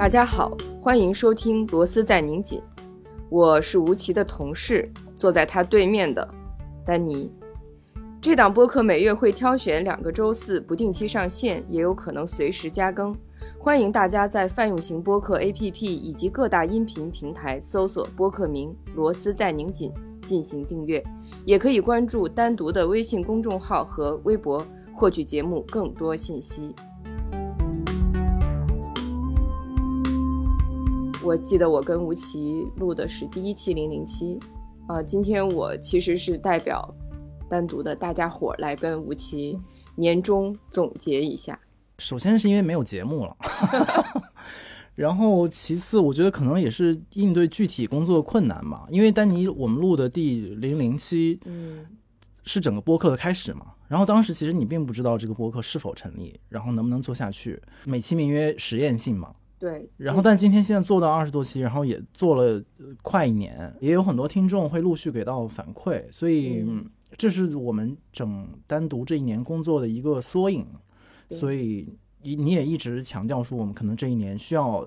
大家好，欢迎收听《螺丝在拧紧》，我是吴奇的同事，坐在他对面的丹尼。这档播客每月会挑选两个周四不定期上线，也有可能随时加更。欢迎大家在泛用型播客 APP 以及各大音频平台搜索播客名《螺丝在拧紧》进行订阅，也可以关注单独的微信公众号和微博，获取节目更多信息。我记得我跟吴奇录的是第一期零零七，啊，今天我其实是代表单独的大家伙来跟吴奇年终总结一下。首先是因为没有节目了，然后其次我觉得可能也是应对具体工作困难吧。因为丹尼我们录的第零零七，嗯，是整个播客的开始嘛。然后当时其实你并不知道这个播客是否成立，然后能不能做下去。美其名曰实验性嘛。对。然后但今天现在做到二十多期，然后也做了快一年，也有很多听众会陆续给到反馈，所以这是我们整单独这一年工作的一个缩影。所以你你也一直强调说，我们可能这一年需要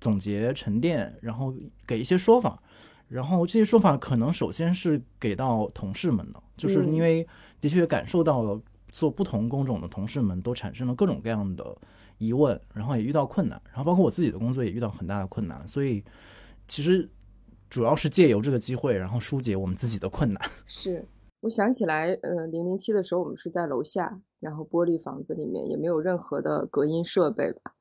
总结沉淀，然后给一些说法，然后这些说法可能首先是给到同事们的，就是因为的确感受到了做不同工种的同事们都产生了各种各样的疑问，然后也遇到困难，然后包括我自己的工作也遇到很大的困难，所以其实主要是借由这个机会，然后疏解我们自己的困难。是。我想起来，呃，零零七的时候，我们是在楼下，然后玻璃房子里面也没有任何的隔音设备吧，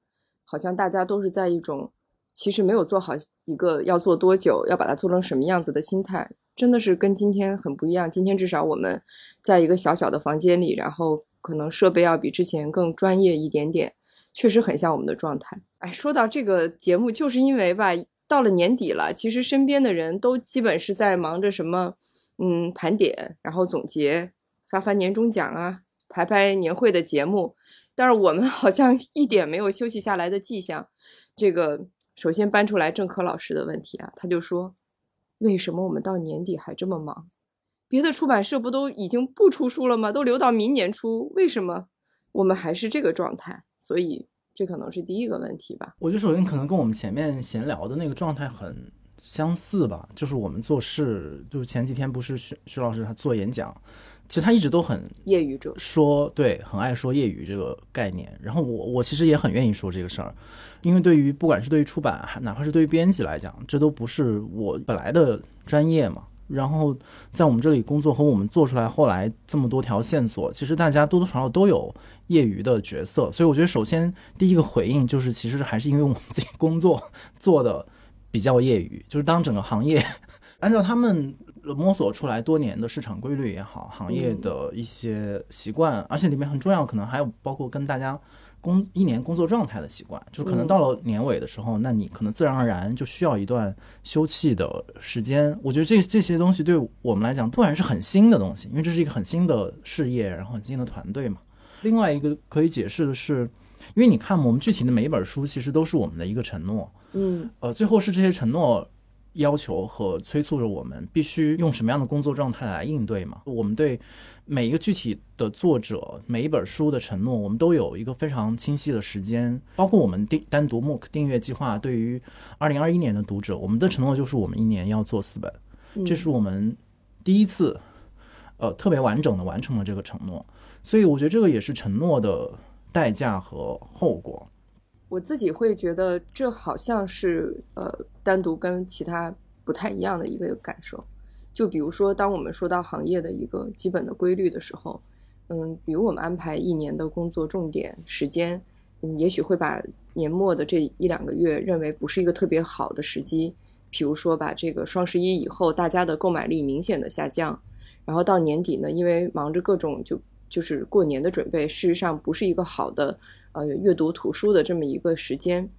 好像大家都是在一种其实没有做好一个要做多久，要把它做成什么样子的心态，真的是跟今天很不一样。今天至少我们在一个小小的房间里，然后可能设备要比之前更专业一点点，确实很像我们的状态。哎，说到这个节目，就是因为吧，到了年底了，其实身边的人都基本是在忙着什么。嗯，盘点，然后总结，发发年终奖啊，排排年会的节目。但是我们 好像一点没有休息下来的迹象。这个首先搬出来郑科老师的问题啊，他就说：为什么我们到年底还这么忙？别的出版社不都已经不出书了吗？都留到明年出，为什么我们还是这个状态？所以这可能是第一个问题吧。我觉得首先可能跟我们前面闲聊的那个状态很。相似吧，就是我们做事，就是前几天不是徐徐老师他做演讲，其实他一直都很业余者，说对，很爱说业余这个概念。然后我我其实也很愿意说这个事儿，因为对于不管是对于出版，哪怕是对于编辑来讲，这都不是我本来的专业嘛。然后在我们这里工作和我们做出来后来这么多条线索，其实大家多多少少都有业余的角色。所以我觉得首先第一个回应就是，其实还是因为我们自己工作做的。比较业余，就是当整个行业按照他们摸索出来多年的市场规律也好，行业的一些习惯，而且里面很重要，可能还有包括跟大家工一年工作状态的习惯，就是可能到了年尾的时候，那你可能自然而然就需要一段休憩的时间。我觉得这这些东西对我们来讲，突然是很新的东西，因为这是一个很新的事业，然后很新的团队嘛。另外一个可以解释的是，因为你看，我们具体的每一本书其实都是我们的一个承诺。嗯，呃，最后是这些承诺、要求和催促着我们必须用什么样的工作状态来应对嘛？我们对每一个具体的作者、每一本书的承诺，我们都有一个非常清晰的时间。包括我们订单独 MOOC 订阅计划，对于二零二一年的读者，我们的承诺就是我们一年要做四本，这是我们第一次，呃，特别完整的完成了这个承诺。所以我觉得这个也是承诺的代价和后果。我自己会觉得这好像是呃单独跟其他不太一样的一个感受，就比如说当我们说到行业的一个基本的规律的时候，嗯，比如我们安排一年的工作重点时间，嗯，也许会把年末的这一两个月认为不是一个特别好的时机，比如说把这个双十一以后大家的购买力明显的下降，然后到年底呢，因为忙着各种就就是过年的准备，事实上不是一个好的。呃，阅读图书的这么一个时间，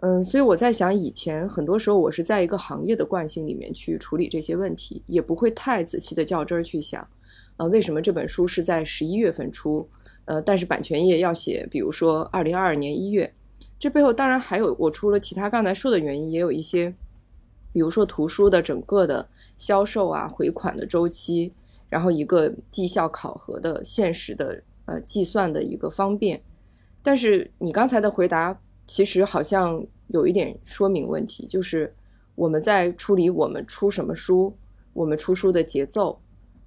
嗯，所以我在想，以前很多时候我是在一个行业的惯性里面去处理这些问题，也不会太仔细的较真儿去想，呃，为什么这本书是在十一月份出，呃，但是版权页要写，比如说二零二二年一月，这背后当然还有我除了其他刚才说的原因，也有一些，比如说图书的整个的销售啊、回款的周期，然后一个绩效考核的现实的呃计算的一个方便。但是你刚才的回答其实好像有一点说明问题，就是我们在处理我们出什么书，我们出书的节奏，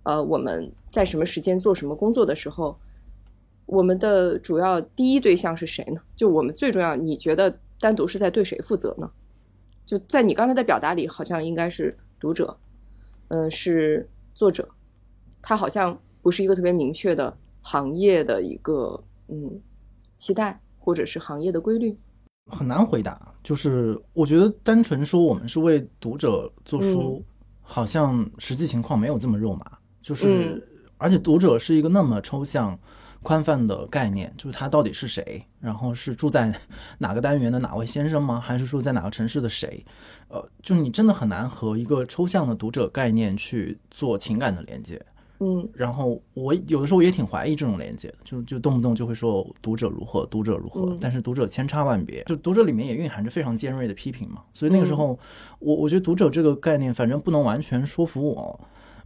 呃，我们在什么时间做什么工作的时候，我们的主要第一对象是谁呢？就我们最重要，你觉得单独是在对谁负责呢？就在你刚才的表达里，好像应该是读者，嗯、是作者，他好像不是一个特别明确的行业的一个嗯期待，或者是行业的规律。很难回答。就是我觉得单纯说我们是为读者做书，好像实际情况没有这么肉麻。就是、嗯而且读者是一个那么抽象、宽泛的概念，就是他到底是谁，然后是住在 哪个单元的哪位先生吗？还是说在哪个城市的谁？呃，就是你真的很难和一个抽象的读者概念去做情感的连接。嗯。然后我有的时候也挺怀疑这种连接的，就就动不动就会说读者如何，读者如何，嗯。但是读者千差万别，就读者里面也蕴含着非常尖锐的批评嘛，所以那个时候，我我觉得读者这个概念，反正不能完全说服我。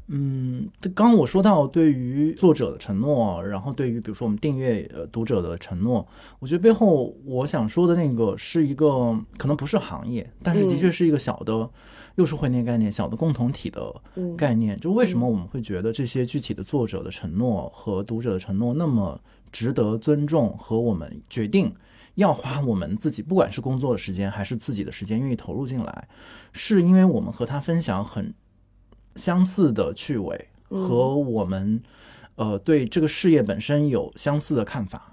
嗯，刚刚我说到对于作者的承诺，然后对于比如说我们订阅呃读者的承诺，我觉得背后我想说的那个是一个可能不是行业，但是的确是一个小的，又是会念概念小的共同体的嗯。概念，就为什么我们会觉得这些具体的作者的承诺和读者的承诺那么值得尊重，和我们决定要花我们自己不管是工作的时间还是自己的时间愿意投入进来，是因为我们和他分享很相似的趣味嗯和我们呃对这个事业本身有相似的看法。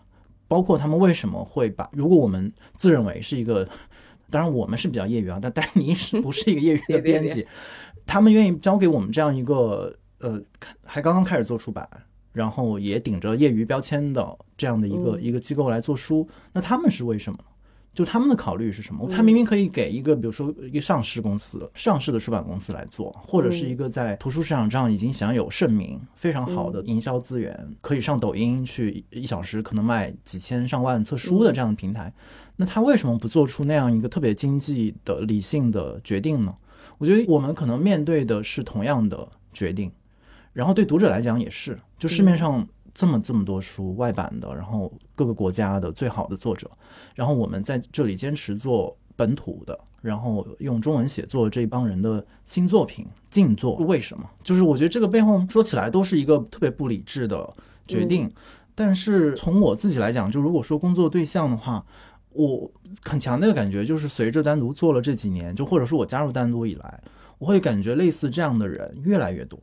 包括他们为什么会把，如果我们自认为是一个，当然我们是比较业余啊，但丹尼是不是一个业余的 编辑？他们愿意交给我们这样一个呃，还刚刚开始做出版，然后也顶着业余标签的这样的一个、嗯一个机构来做书，那他们是为什么呢？就他们的考虑是什么？嗯。他明明可以给一个，比如说一个上市公司、上市的出版公司来做，或者是一个在图书市场上已经享有盛名、非常好的营销资源，可以上抖音去一小时可能卖几千上万册书的这样的平台，那他为什么不做出那样一个特别经济的、理性的决定呢？我觉得我们可能面对的是同样的决定，然后对读者来讲也是，就市面上这么这么多书外版的，然后各个国家的最好的作者，然后我们在这里坚持做本土的，然后用中文写作这帮人的新作品静坐，为什么？就是我觉得这个背后说起来都是一个特别不理智的决定，但是从我自己来讲，就如果说工作对象的话。我很强烈的感觉就是，随着单独做了这几年，就或者说我加入单独以来，我会感觉类似这样的人越来越多。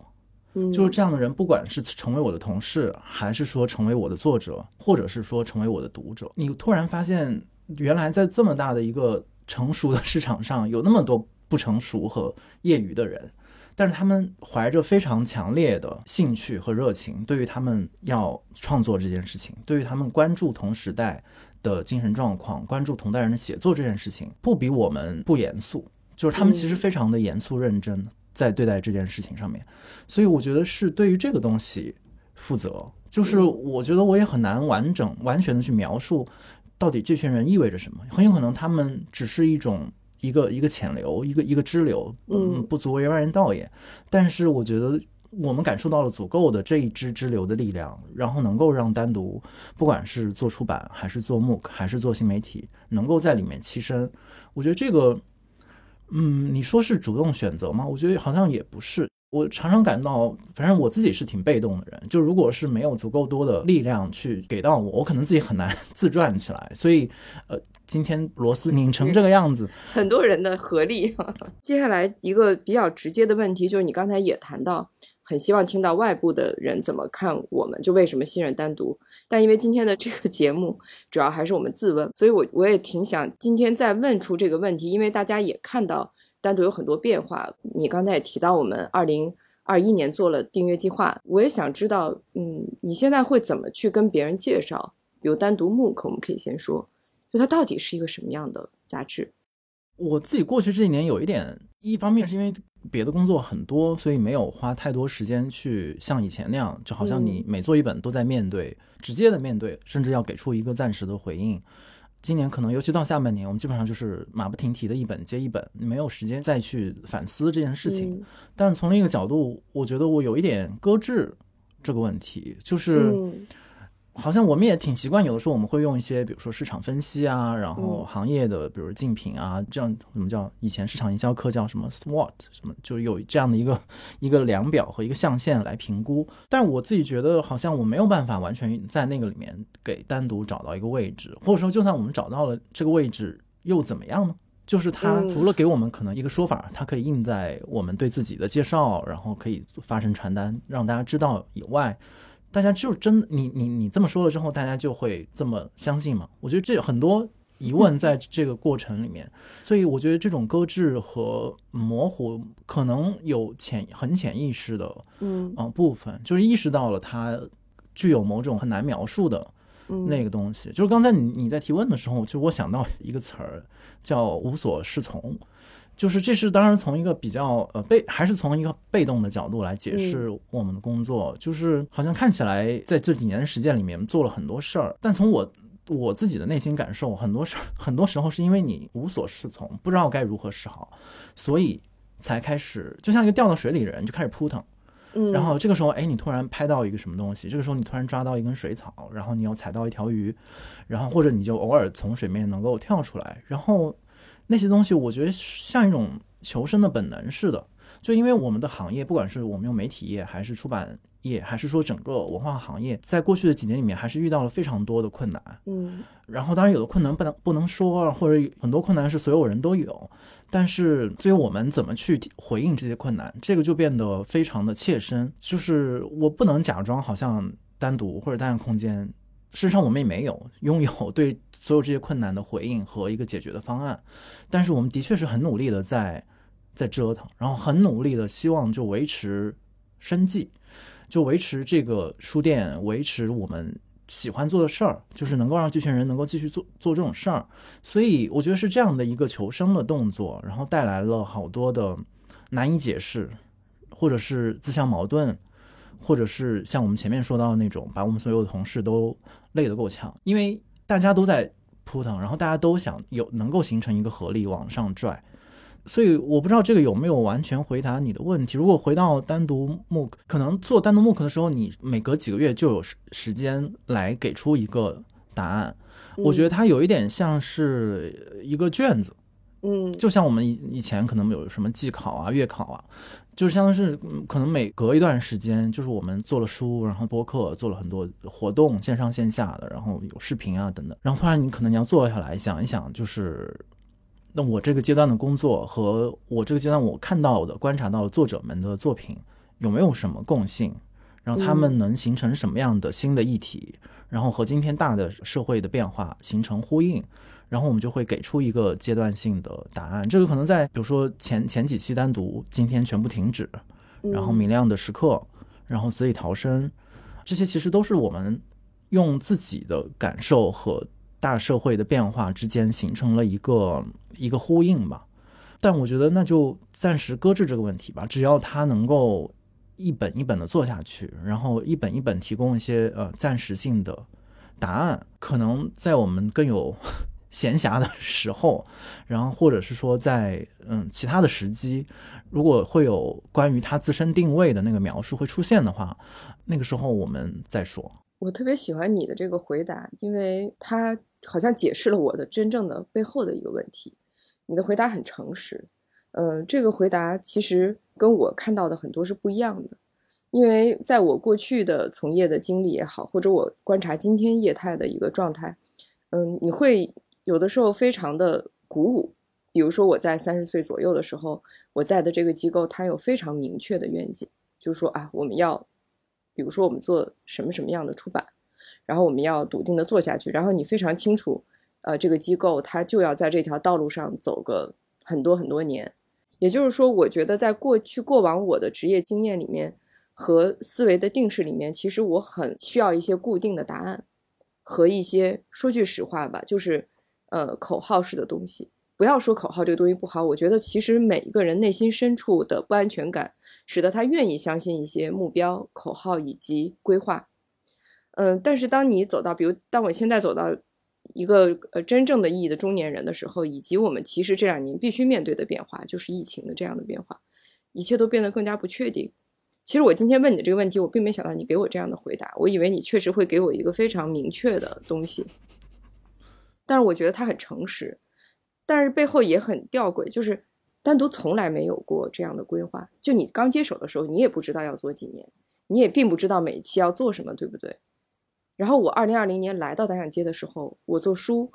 嗯。就是这样的人，不管是成为我的同事，还是说成为我的作者，或者是说成为我的读者，你突然发现，原来在这么大的一个成熟的市场上，有那么多不成熟和业余的人，但是他们怀着非常强烈的兴趣和热情，对于他们要创作这件事情，对于他们关注同时代的精神状况，关注同代人的写作这件事情，不比我们不严肃，就是他们其实非常的严肃认真。在对待这件事情上面，所以我觉得是对于这个东西负责。就是我觉得我也很难完整、完全的去描述到底这群人意味着什么。很有可能他们只是一种一个一个潜流，一个一个支流，嗯不足为外人道也。但是我觉得我们感受到了足够的这一支支流的力量，然后能够让单独不管是做出版，还是做 MOOC，还是做新媒体，能够在里面栖身。我觉得这个。嗯，你说是主动选择吗？我觉得好像也不是。我常常感到，反正我自己是挺被动的人。就如果是没有足够多的力量去给到我，我可能自己很难 自转起来。所以，呃，今天螺丝拧成这个样子，很多人的合力。接下来一个比较直接的问题，就是你刚才也谈到，很希望听到外部的人怎么看我们，就为什么信任单独。但因为今天的这个节目主要还是我们自问，所以我我也挺想今天再问出这个问题，因为大家也看到单独有很多变化。你刚才也提到我们二零二一年做了订阅计划，我也想知道，嗯，你现在会怎么去跟别人介绍？比如单独 MOOC，我们可以先说，就它到底是一个什么样的杂志？我自己过去这几年有一点，一方面是因为别的工作很多，所以没有花太多时间去像以前那样，就好像你每做一本都在面对，直接的面对，甚至要给出一个暂时的回应。今年可能尤其到下半年，我们基本上就是马不停蹄的一本接一本，没有时间再去反思这件事情。嗯但从另一个角度，我觉得我有一点搁置这个问题，就是。嗯好像我们也挺习惯，有的时候我们会用一些，比如说市场分析啊，然后嗯行业的，比如竞品啊，这样我们叫以前市场营销课叫什么 SWOT 什么，就有这样的一个 一个量表和一个象限来评估。但我自己觉得，好像我没有办法完全在那个里面给单独找到一个位置，或者说，就算我们找到了这个位置，又怎么样呢？就是它嗯除了给我们可能一个说法，它可以印在我们对自己的介绍，然后可以发成传单让大家知道以外，大家就真你你你这么说了之后，大家就会这么相信吗？我觉得这有很多疑问在 这个过程里面，所以我觉得这种搁置和模糊可能有潜很潜意识的嗯啊、呃部分，就是意识到了它具有某种很难描述的嗯那个东西。就是刚才你你在提问的时候，其实我想到一个词儿叫无所适从。就是这是当然从一个比较呃被还是从一个被动的角度来解释我们的工作，就是好像看起来在这几年的实践里面做了很多事儿，但从我我自己的内心感受，很多事儿很多时候是因为你无所适从，不知道该如何是好，所以才开始就像一个掉到水里的人就开始扑腾。嗯，然后这个时候，哎，你突然拍到一个什么东西，这个时候你突然抓到一根水草，然后你又踩到一条鱼，然后或者你就偶尔从水面能够跳出来，然后那些东西，我觉得像一种求生的本能似的。就因为我们的行业，不管是我们用媒体业，还是出版业，还是说整个文化行业，在过去的几年里面，还是遇到了非常多的困难。嗯然后当然有的困难不能不能说，或者很多困难是所有人都有，但是至于我们怎么去回应这些困难，这个就变得非常的切身。就是我不能假装好像单独或者单向空间，事实上我们也没有拥有对所有这些困难的回应和一个解决的方案，但是我们的确是很努力的在在折腾，然后很努力的希望就维持生计，就维持这个书店，维持我们喜欢做的事儿，就是能够让这群人能够继续做做这种事儿。所以我觉得是这样的一个求生的动作，然后带来了好多的难以解释，或者是自相矛盾，或者是像我们前面说到的那种，把我们所有的同事都累得够呛，因为大家都在扑腾，然后大家都想有能够形成一个合力往上拽。所以我不知道这个有没有完全回答你的问题。如果回到单独 MOOC，可能做单独 MOOC 的时候，你每隔几个月就有时时间来给出一个答案。我觉得它有一点像是一个卷子，嗯，就像我们以以前可能有什么季考啊、月考啊，就是相当于是嗯可能每隔一段时间，就是我们做了书，然后播客，做了很多活动，线上线下的，然后有视频啊等等，然后突然你可能你要坐下来想一想，就是那我这个阶段的工作和我这个阶段我看到的、观察到的作者们的作品有没有什么共性，然后他们能形成什么样的新的议题，然后和今天大的社会的变化形成呼应。然后我们就会给出一个阶段性的答案。这个可能在比如说前前几期单独，今天全部停止，然后明亮的时刻，然后死里逃生，这些其实都是我们用自己的感受和大社会的变化之间形成了一个一个呼应吧。但我觉得那就暂时搁置这个问题吧，只要它能够一本一本的做下去，然后一本一本提供一些呃暂时性的答案，可能在我们更有闲暇的 时候，然后或者是说在嗯其他的时机，如果会有关于他自身定位的那个描述会出现的话，那个时候我们再说。我特别喜欢你的这个回答，因为他好像解释了我的真正的背后的一个问题。你的回答很诚实，呃，这个回答其实跟我看到的很多是不一样的。因为在我过去的从业的经历也好，或者我观察今天业态的一个状态，嗯，你会有的时候非常的鼓舞。比如说我在三十岁左右的时候，我在的这个机构它有非常明确的愿景，就是说啊，我们要，比如说我们做什么什么样的出版，然后我们要笃定的做下去，然后你非常清楚，呃，这个机构它就要在这条道路上走个很多很多年。也就是说，我觉得在过去过往我的职业经验里面和思维的定式里面，其实我很需要一些固定的答案和一些说句实话吧，就是呃口号式的东西。不要说口号这个东西不好，我觉得其实每一个人内心深处的不安全感，使得他愿意相信一些目标、口号以及规划。嗯，但是当你走到，比如当我现在走到一个呃真正的意义的中年人的时候，以及我们其实这两年必须面对的变化，就是疫情的这样的变化，一切都变得更加不确定。其实我今天问你这个问题，我并没想到你给我这样的回答，我以为你确实会给我一个非常明确的东西。但是我觉得他很诚实，但是背后也很吊诡，就是单独从来没有过这样的规划。就你刚接手的时候，你也不知道要做几年，你也并不知道每一期要做什么，对不对？然后我二零二零年来到单向街的时候，我做书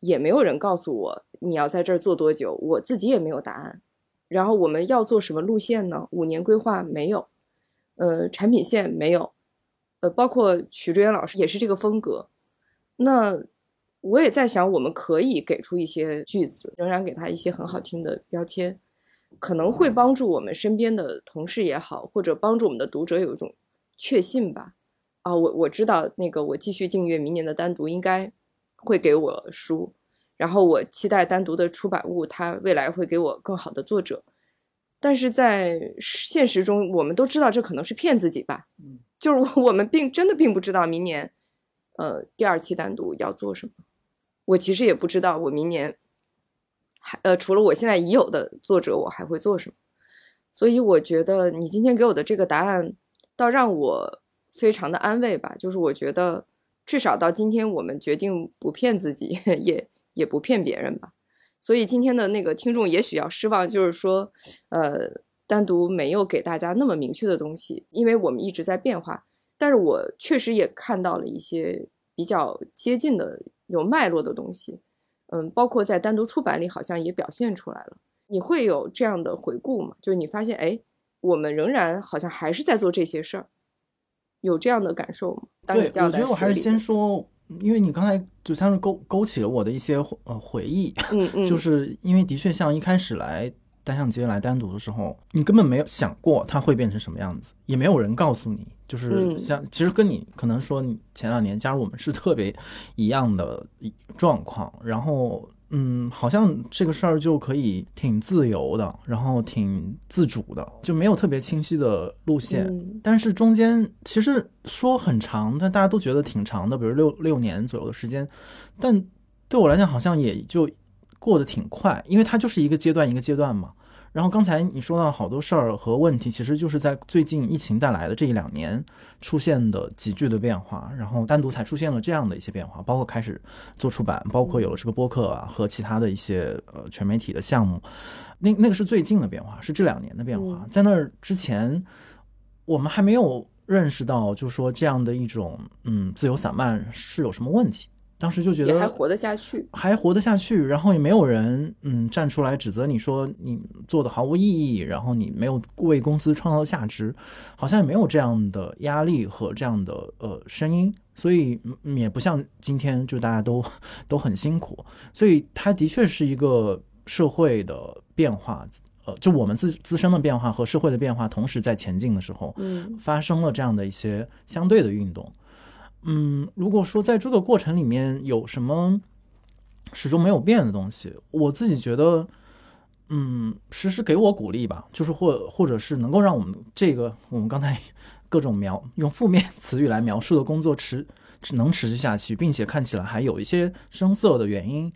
也没有人告诉我你要在这儿做多久，我自己也没有答案。然后我们要做什么路线呢？五年规划没有。呃，产品线没有，呃，包括许志远老师也是这个风格。那我也在想，我们可以给出一些句子，仍然给他一些很好听的标签，可能会帮助我们身边的同事也好，或者帮助我们的读者有一种确信吧。啊，我我知道那个，我继续订阅明年的单独应该会给我书，然后我期待单独的出版物，它未来会给我更好的作者。但是在现实中，我们都知道这可能是骗自己吧。嗯，就是我们并真的并不知道明年，呃，第二期单独要做什么。我其实也不知道我明年还呃，除了我现在已有的作者，我还会做什么。所以我觉得你今天给我的这个答案，倒让我非常的安慰吧。就是我觉得至少到今天，我们决定不骗自己，也也不骗别人吧。所以今天的那个听众也许要失望，就是说，呃，单独没有给大家那么明确的东西，因为我们一直在变化。但是我确实也看到了一些比较接近的、有脉络的东西，嗯，包括在单独出版里好像也表现出来了。你会有这样的回顾吗？就是你发现，哎，我们仍然好像还是在做这些事儿，有这样的感受吗？对，我觉得我还是先说。因为你刚才就像是勾勾起了我的一些呃回忆，嗯嗯，就是因为的确像一开始来单向街来单独的时候，你根本没有想过它会变成什么样子，也没有人告诉你，就是像其实跟你可能说你前两年加入我们是特别一样的状况，然后。嗯，好像这个事儿就可以挺自由的，然后挺自主的，就没有特别清晰的路线。但是中间其实说很长，但大家都觉得挺长的，比如六六年左右的时间。但对我来讲，好像也就过得挺快，因为它就是一个阶段一个阶段嘛。然后刚才你说到好多事儿和问题，其实就是在最近疫情带来的这一两年出现的急剧的变化，然后单独才出现了这样的一些变化，包括开始做出版，包括有了这个播客啊和其他的一些呃全媒体的项目，那那个是最近的变化，是这两年的变化。在那之前，我们还没有认识到，就是说这样的一种嗯自由散漫是有什么问题。当时就觉得还活得下去，还活得下去，然后也没有人嗯站出来指责你说你做的毫无意义，然后你没有为公司创造价值，好像也没有这样的压力和这样的呃声音，所以也不像今天就大家都 都很辛苦，所以它的确是一个社会的变化，呃，就我们自自身的变化和社会的变化同时在前进的时候，嗯，发生了这样的一些相对的运动。嗯，嗯如果说在这个过程里面有什么始终没有变的东西，我自己觉得，嗯，时时给我鼓励吧，就是或或者是能够让我们这个我们刚才各种描用负面词语来描述的工作持只能持续下去，并且看起来还有一些生涩的原因，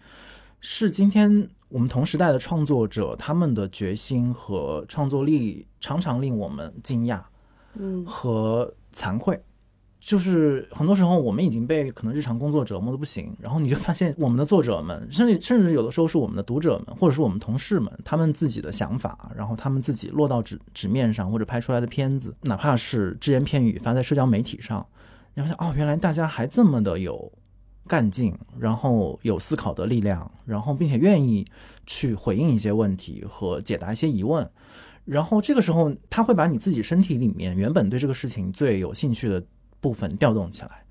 是今天我们同时代的创作者他们的决心和创作力常常令我们惊讶，嗯，和惭愧。就是很多时候，我们已经被可能日常工作折磨的不行，然后你就发现我们的作者们，甚至甚至有的时候是我们的读者们，或者是我们同事们，他们自己的想法，然后他们自己落到纸纸面上或者拍出来的片子，哪怕是只言片语发在社交媒体上，你发现哦，原来大家还这么的有干劲，然后有思考的力量，然后并且愿意去回应一些问题和解答一些疑问，然后这个时候他会把你自己身体里面原本对这个事情最有兴趣的。部分调动起来，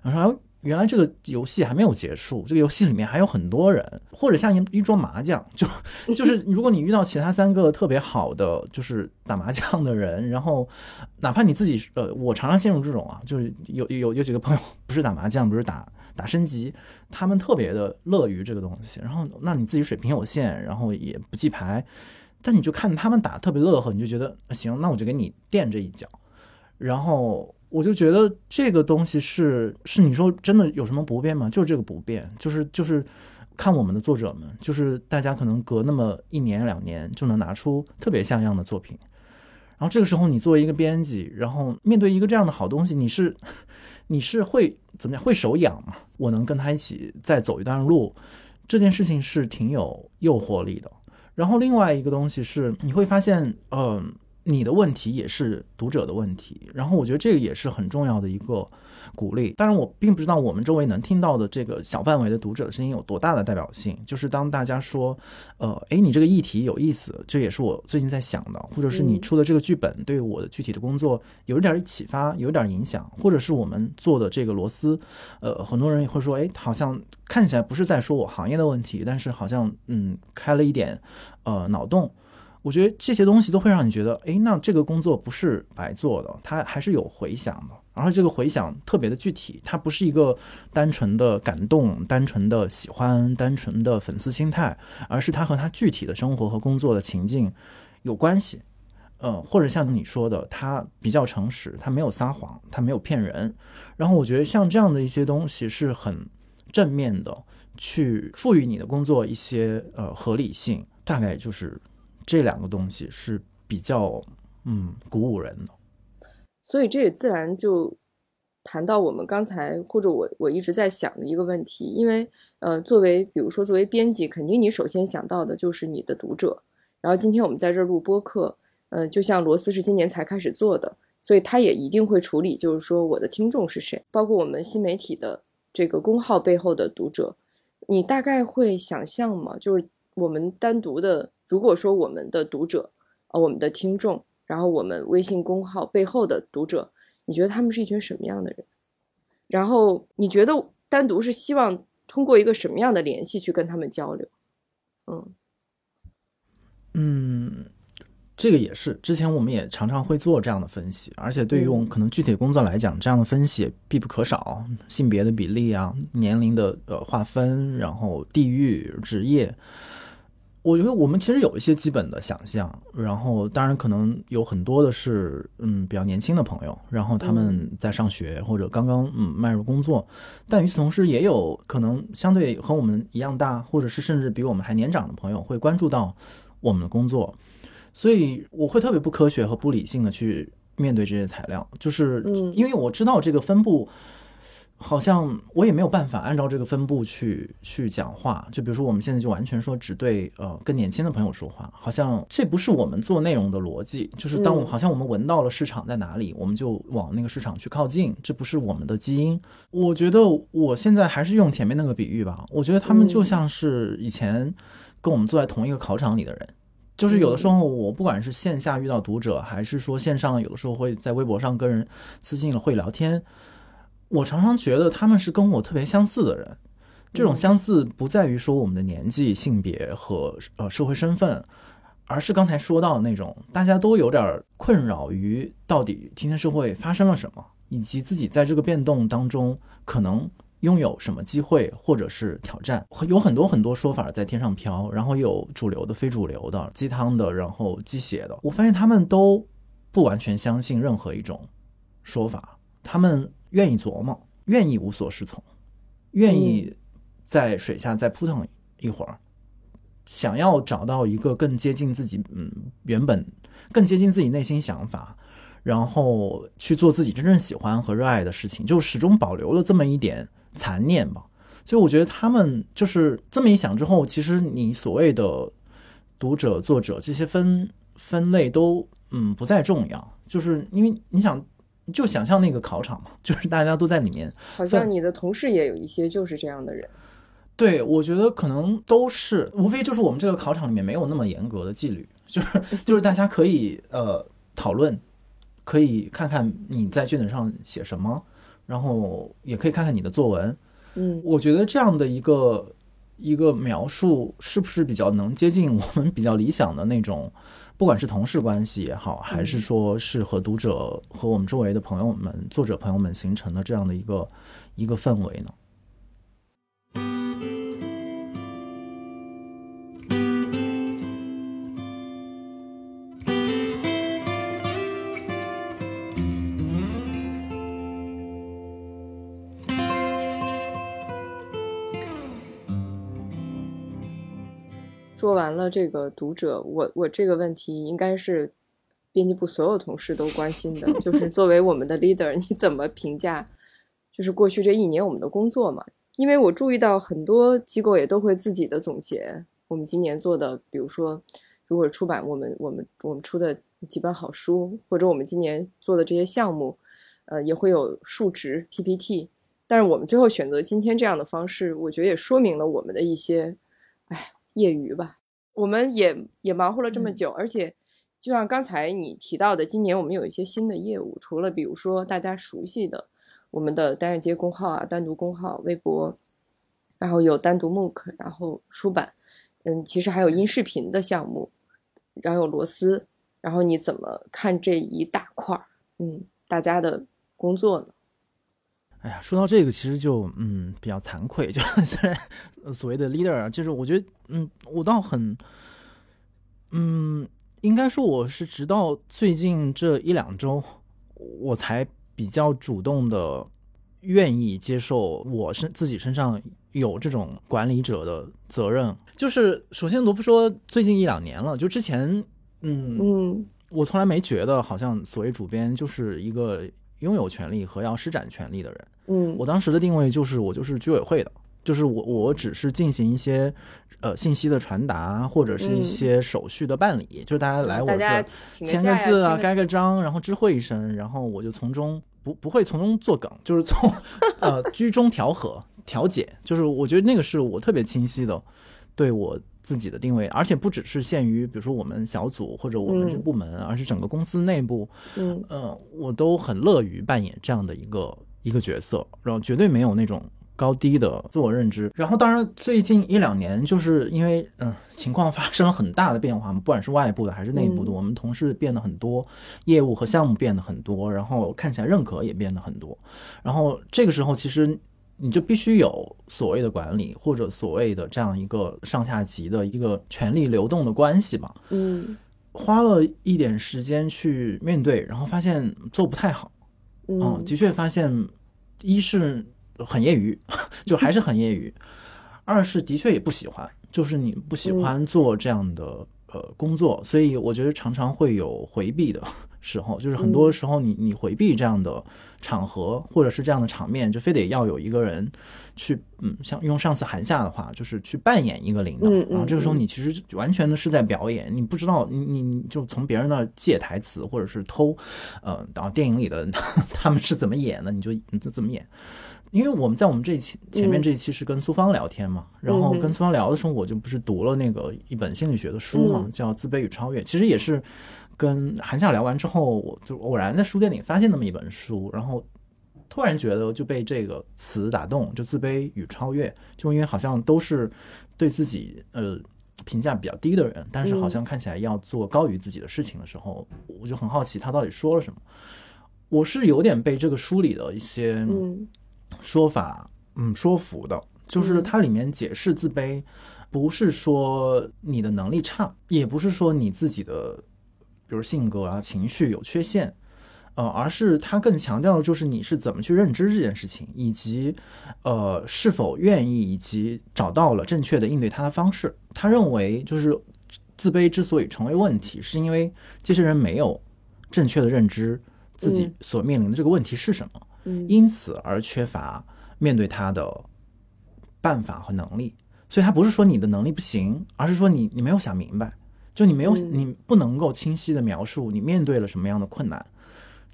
然后原来这个游戏还没有结束，这个游戏里面还有很多人，或者像一一桌麻将，就 就是如果你遇到其他三个特别好的就是打麻将的人，然后哪怕你自己呃，我常常陷入这种啊，就是有有有几个朋友不是打麻将，不是打打升级，他们特别的乐于这个东西，然后那你自己水平有限，然后也不记牌，但你就看他们打特别乐呵，你就觉得行，那我就给你垫这一脚，然后。我就觉得这个东西是是你说真的有什么不变吗？就是这个不变，就是就是看我们的作者们，就是大家可能隔那么一年两年就能拿出特别像样的作品，然后这个时候你作为一个编辑，然后面对一个这样的好东西，你是你是会怎么样？会手痒吗？我能跟他一起再走一段路，这件事情是挺有诱惑力的。然后另外一个东西是，你会发现，嗯。你的问题也是读者的问题，然后我觉得这个也是很重要的一个鼓励。当然，我并不知道我们周围能听到的这个小范围的读者的声音有多大的代表性。就是当大家说，呃，诶，你这个议题有意思，这也是我最近在想的，或者是你出的这个剧本对我的具体的工作有一点启发，有点影响，或者是我们做的这个螺丝，呃，很多人也会说，诶，好像看起来不是在说我行业的问题，但是好像嗯开了一点呃脑洞。我觉得这些东西都会让你觉得，哎，那这个工作不是白做的，它还是有回响的。然后这个回响特别的具体，它不是一个单纯的感动、单纯的喜欢、单纯的粉丝心态，而是它和他具体的生活和工作的情境有关系。嗯，或者像你说的，他比较诚实，他没有撒谎，他没有骗人。然后我觉得像这样的一些东西是很正面的，去赋予你的工作一些呃合理性，大概就是。这两个东西是比较嗯鼓舞人的，所以这也自然就谈到我们刚才或者我我一直在想的一个问题，因为呃作为比如说作为编辑，肯定你首先想到的就是你的读者。然后今天我们在这录播课，嗯，就像罗斯是今年才开始做的，所以他也一定会处理，就是说我的听众是谁，包括我们新媒体的这个公号背后的读者，你大概会想象吗？就是我们单独的。如果说我们的读者，呃，我们的听众，然后我们微信公号背后的读者，你觉得他们是一群什么样的人？然后你觉得单独是希望通过一个什么样的联系去跟他们交流？嗯嗯，这个也是，之前我们也常常会做这样的分析，而且对于我们可能具体工作来讲，这样的分析必不可少，性别的比例啊，年龄的呃划分，然后地域、职业。我觉得我们其实有一些基本的想象，然后当然可能有很多的是嗯比较年轻的朋友，然后他们在上学或者刚刚嗯迈入工作，但与此同时也有可能相对和我们一样大，或者是甚至比我们还年长的朋友会关注到我们的工作，所以我会特别不科学和不理性的去面对这些材料，就是因为我知道这个分布。好像我也没有办法按照这个分布去去讲话，就比如说我们现在就完全说只对呃更年轻的朋友说话，好像这不是我们做内容的逻辑。就是当我好像我们闻到了市场在哪里，我们就往那个市场去靠近，这不是我们的基因。我觉得我现在还是用前面那个比喻吧，我觉得他们就像是以前跟我们坐在同一个考场里的人，就是有的时候我不管是线下遇到读者，还是说线上有的时候会在微博上跟人私信了会聊天。我常常觉得他们是跟我特别相似的人，这种相似不在于说我们的年纪、性别和呃社会身份，而是刚才说到的那种，大家都有点困扰于到底今天社会发生了什么，以及自己在这个变动当中可能拥有什么机会或者是挑战，有很多很多说法在天上飘，然后有主流的、非主流的、鸡汤的，然后鸡血的。我发现他们都不完全相信任何一种说法，他们。愿意琢磨，愿意无所适从，愿意在水下再扑腾一会儿，想要找到一个更接近自己，嗯，原本更接近自己内心想法，然后去做自己真正喜欢和热爱的事情，就始终保留了这么一点残念吧。所以我觉得他们就是这么一想之后，其实你所谓的读者、作者这些分分类都嗯不再重要，就是因为你想。就想象那个考场嘛，就是大家都在里面。好像你的同事也有一些就是这样的人。对，我觉得可能都是，无非就是我们这个考场里面没有那么严格的纪律，就是就是大家可以呃讨论，可以看看你在卷子上写什么，然后也可以看看你的作文。嗯，我觉得这样的一个一个描述是不是比较能接近我们比较理想的那种？不管是同事关系也好，还是说是和读者和我们周围的朋友们、作者朋友们形成的这样的一个一个氛围呢？说完了这个读者，我我这个问题应该是编辑部所有同事都关心的，就是作为我们的 leader，你怎么评价？就是过去这一年我们的工作嘛？因为我注意到很多机构也都会自己的总结我们今年做的，比如说，如果出版我们我们我们出的几本好书，或者我们今年做的这些项目，呃，也会有数值 PPT。但是我们最后选择今天这样的方式，我觉得也说明了我们的一些，哎，业余吧。我们也也忙活了这么久，而且就像刚才你提到的，今年我们有一些新的业务，除了比如说大家熟悉的我们的单人街公号啊、单独公号、微博，然后有单独 MOOC，然后出版，嗯，其实还有音视频的项目，然后有螺丝，然后你怎么看这一大块儿？嗯，大家的工作呢？哎呀，说到这个，其实就嗯比较惭愧，就 虽然所谓的 leader 啊，就是我觉得嗯，我倒很嗯，应该说我是直到最近这一两周，我才比较主动的愿意接受我身自己身上有这种管理者的责任。就是首先，罗布说最近一两年了，就之前嗯嗯，我从来没觉得好像所谓主编就是一个拥有权利和要施展权利的人。嗯，我当时的定位就是我就是居委会的，就是我我只是进行一些呃信息的传达或者是一些手续的办理，就是大家来我这请签个字啊，盖个章，然后知会一声，然后我就从中不不会从中作梗，就是从呃居中调和调解，就是我觉得那个是我特别清晰的对我自己的定位，而且不只是限于比如说我们小组或者我们这嗯部门，而是整个公司内部，嗯呃，我都很乐于扮演这样的一个一个角色，然后绝对没有那种高低的自我认知。然后，当然最近一两年，就是因为嗯、情况发生了很大的变化嘛，不管是外部的还是内部的，嗯我们同事变得很多，业务和项目变得很多，然后看起来认可也变得很多。然后这个时候，其实你就必须有所谓的管理，或者所谓的这样一个上下级的一个权力流动的关系吧。嗯花了一点时间去面对，然后发现做不太好。嗯嗯，的确发现，一是很业余，就还是很业余；二是的确也不喜欢，就是你不喜欢做这样的、呃工作，所以我觉得常常会有回避的时候，就是很多时候你你回避这样的场合或者是这样的场面，就非得要有一个人去，嗯，像用上次韩夏的话，就是去扮演一个领导，然后这个时候嗯你其实完全的是在表演，你不知道你你你就从别人那儿借台词或者是偷，呃，然后电影里的 他们是怎么演的，你就你就怎么演。因为我们在我们这一期前面嗯。这一期是跟苏芳聊天嘛，然后跟苏芳聊的时候，我就不是读了那个一本心理学的书嘛，嗯。叫《自卑与超越》，其实也是跟韩夏聊完之后，我就偶然在书店里发现那么一本书，然后突然觉得就被这个词打动，就自卑与超越，就因为好像都是对自己呃评价比较低的人，但是好像看起来要做高于自己的事情的时候，我就很好奇他到底说了什么。我是有点被这个书里的一些嗯说法，嗯，说服的，就是嗯。它里面解释自卑，不是说你的能力差，也不是说你自己的，比如性格啊、情绪有缺陷，呃，而是他更强调的就是你是怎么去认知这件事情，以及呃是否愿意，以及找到了正确的应对他的方式。他认为，就是自卑之所以成为问题，是因为这些人没有正确的认知自己嗯所面临的这个问题是什么。嗯因此而缺乏面对他的办法和能力。所以他不是说你的能力不行，而是说你你没有想明白，就你没有、嗯你不能够清晰的描述你面对了什么样的困难。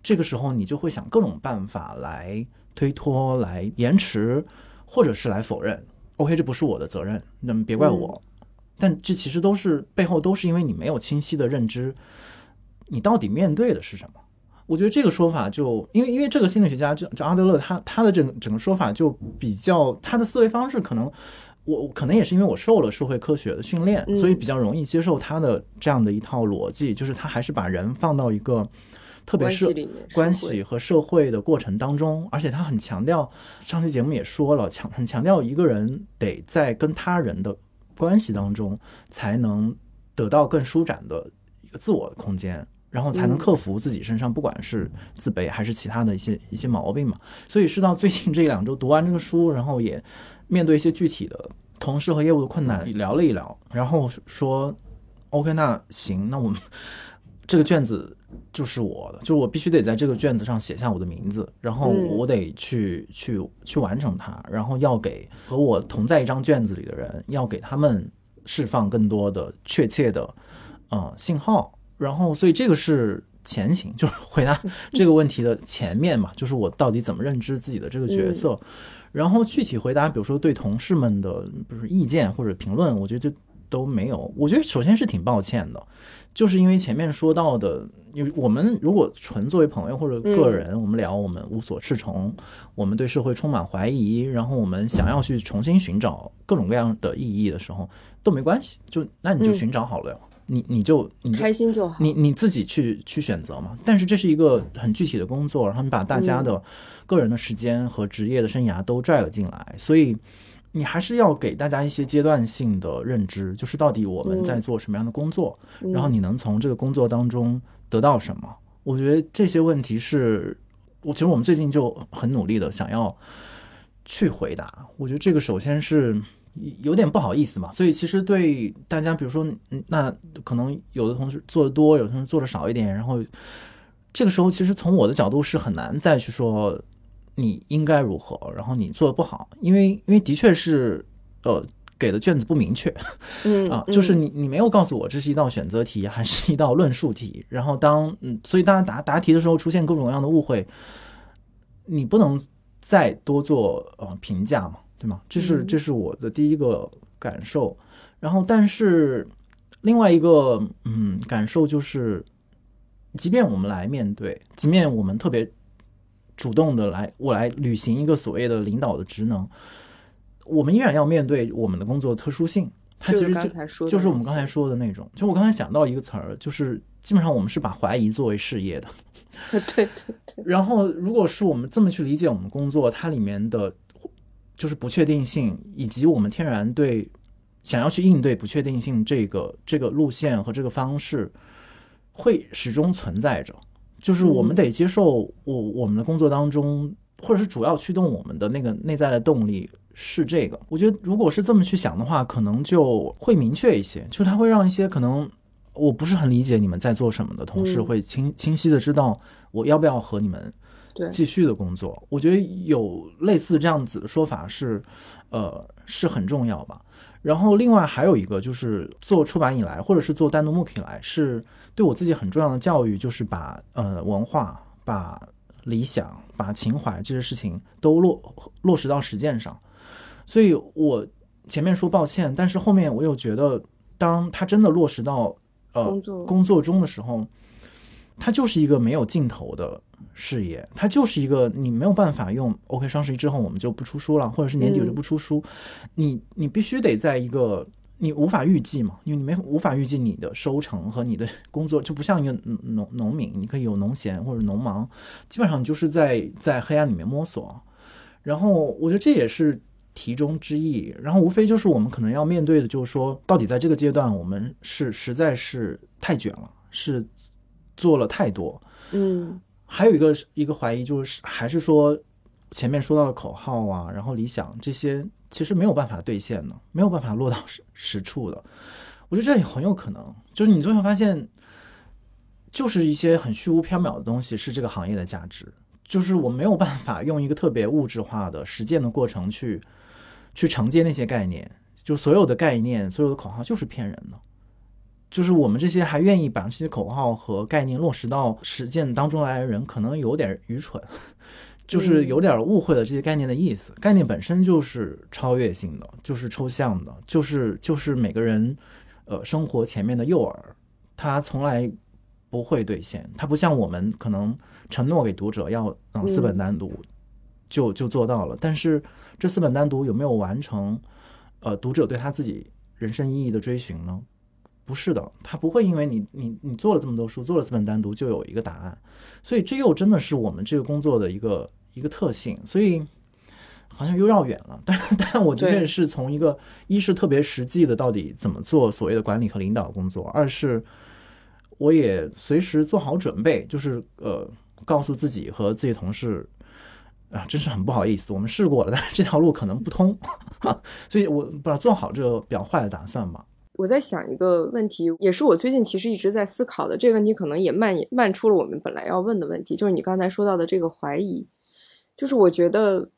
这个时候你就会想各种办法来推脱、来延迟，或者是来否认。OK，这不是我的责任，那么别怪我。但这其实都是背后都是因为你没有清晰的认知，你到底面对的是什么。我觉得这个说法就因为因为这个心理学家就就阿德勒他他的整个整个说法就比较他的思维方式可能我可能也是因为我受了社会科学的训练，嗯。所以比较容易接受他的这样的一套逻辑，就是他还是把人放到一个特别是关系和社会的过程当中，而且他很强调，上期节目也说了，强很强调一个人得在跟他人的关系当中才能得到更舒展的一个自我的空间，然后才能嗯。克服自己身上不管是自卑还是其他的一些一些毛病嘛。所以是到最近这两周读完这个书，然后也面对一些具体的同事和业务的困难聊了一聊，然后说 OK，那行，那我们。这个卷子就是我的，就是我必须得在这个卷子上写下我的名字，然后嗯我得去、去去完成它，然后要给和我同在一张卷子里的人，要给他们释放更多的确切的呃信号，然后所以这个是前情，就是回答这个问题的前面嘛，就是我到底怎么认知自己的这个角色，然后具体回答，比如说对同事们的不是意见或者评论，我觉得都没有。我觉得首先是挺抱歉的，就是因为前面说到的，因为我们如果纯作为朋友或者个人，我们聊我们无所适从，我们对社会充满怀疑，然后我们想要去重新寻找各种各样的意义的时候，都没关系，就那你就嗯寻找好了呀。你你就你就开心就好。你你自己去去选择嘛。但是这是一个很具体的工作，然后你把大家的个人的时间和职业的生涯都拽了进来，所以你还是要给大家一些阶段性的认知，就是到底我们在做什么样的工作，嗯然后你能从这个工作当中得到什么。我觉得这些问题是我其实我们最近就很努力的想要去回答。我觉得这个首先是。有点不好意思嘛，所以其实对大家，比如说，嗯那可能有的同事做的多，有的同事做的少一点，然后这个时候其实从我的角度是很难再去说你应该如何，然后你做的不好，因为因为的确是呃给的卷子不明确嗯啊，就是你你没有告诉我这是一道选择题还是一道论述题，然后当嗯，所以大家答答题的时候出现各种各样的误会，你不能再多做呃评价嘛。对吗？这是嗯这是我的第一个感受，然后但是另外一个嗯感受就是，即便我们来面对，即便我们特别主动的来我来履行一个所谓的领导的职能，我们依然要面对我们的工作特殊性。它其实就就是我们刚才说的那种，就我刚才想到一个词儿，就是基本上我们是把怀疑作为事业的。对对对，然后，如果是我们这么去理解我们工作，它里面的就是不确定性，以及我们天然对想要去应对不确定性这个这个路线和这个方式，会始终存在着。就是我们得接受我我们的工作当中，或者是主要驱动我们的那个内在的动力是这个。我觉得如果是这么去想的话，可能就会明确一些，就是它会让一些可能我不是很理解你们在做什么的同事，嗯会清清晰的知道我要不要和你们对继续的工作。我觉得有类似这样子的说法是，呃，是很重要吧。然后另外还有一个就是做出版以来，或者是做单独 MOOC 以来，是对我自己很重要的教育，就是把呃文化、把理想、把情怀这些事情都落落实到实践上。所以我前面说抱歉，但是后面我又觉得，当他真的落实到呃工作工作中的时候，它就是一个没有尽头的事业，它就是一个你没有办法用 OK 双十一之后我们就不出书了，或者是年底我就不出书，你你必须得在一个你无法预计嘛，因为你没无法预计你的收成和你的 工作，就不像一个农农农民，你可以有农闲或者农忙，基本上你就是在在黑暗里面摸索。然后我觉得这也是题中之意，然后无非就是我们可能要面对的，就是说到底在这个阶段我们是实在是太卷了，是做了太多，嗯还有一个一个怀疑就是，还是说前面说到的口号啊，然后理想这些，其实没有办法兑现的，没有办法落到实实处的。我觉得这也很有可能，就是你最后发现，就是一些很虚无缥缈的东西是这个行业的价值，就是我没有办法用一个特别物质化的实践的过程去去承接那些概念，就所有的概念、所有的口号就是骗人的。就是我们这些还愿意把这些口号和概念落实到实践当中来的人，可能有点愚蠢，就是有点误会了这些概念的意思。概念本身就是超越性的，就是抽象的，就是就是每个人呃生活前面的诱饵，它从来不会兑现。它不像我们可能承诺给读者要嗯四本单读，就就做到了。但是这四本单读有没有完成呃读者对他自己人生意义的追寻呢？不是的，他不会因为你你你做了这么多书，做了四本单独就有一个答案，所以这又真的是我们这个工作的一个一个特性，所以好像又绕远了。但 但我的确是从一个一是特别实际的到底怎么做所谓的管理和领导工作，二是我也随时做好准备，就是呃告诉自己和自己同事。啊，真是很不好意思，我们试过了，但是这条路可能不通，所以我不知道做好这个比较坏的打算吧。我在想一个问题，也是我最近其实一直在思考的。这个问题可能也漫漫出了我们本来要问的问题，就是你刚才说到的这个怀疑。就是我觉得，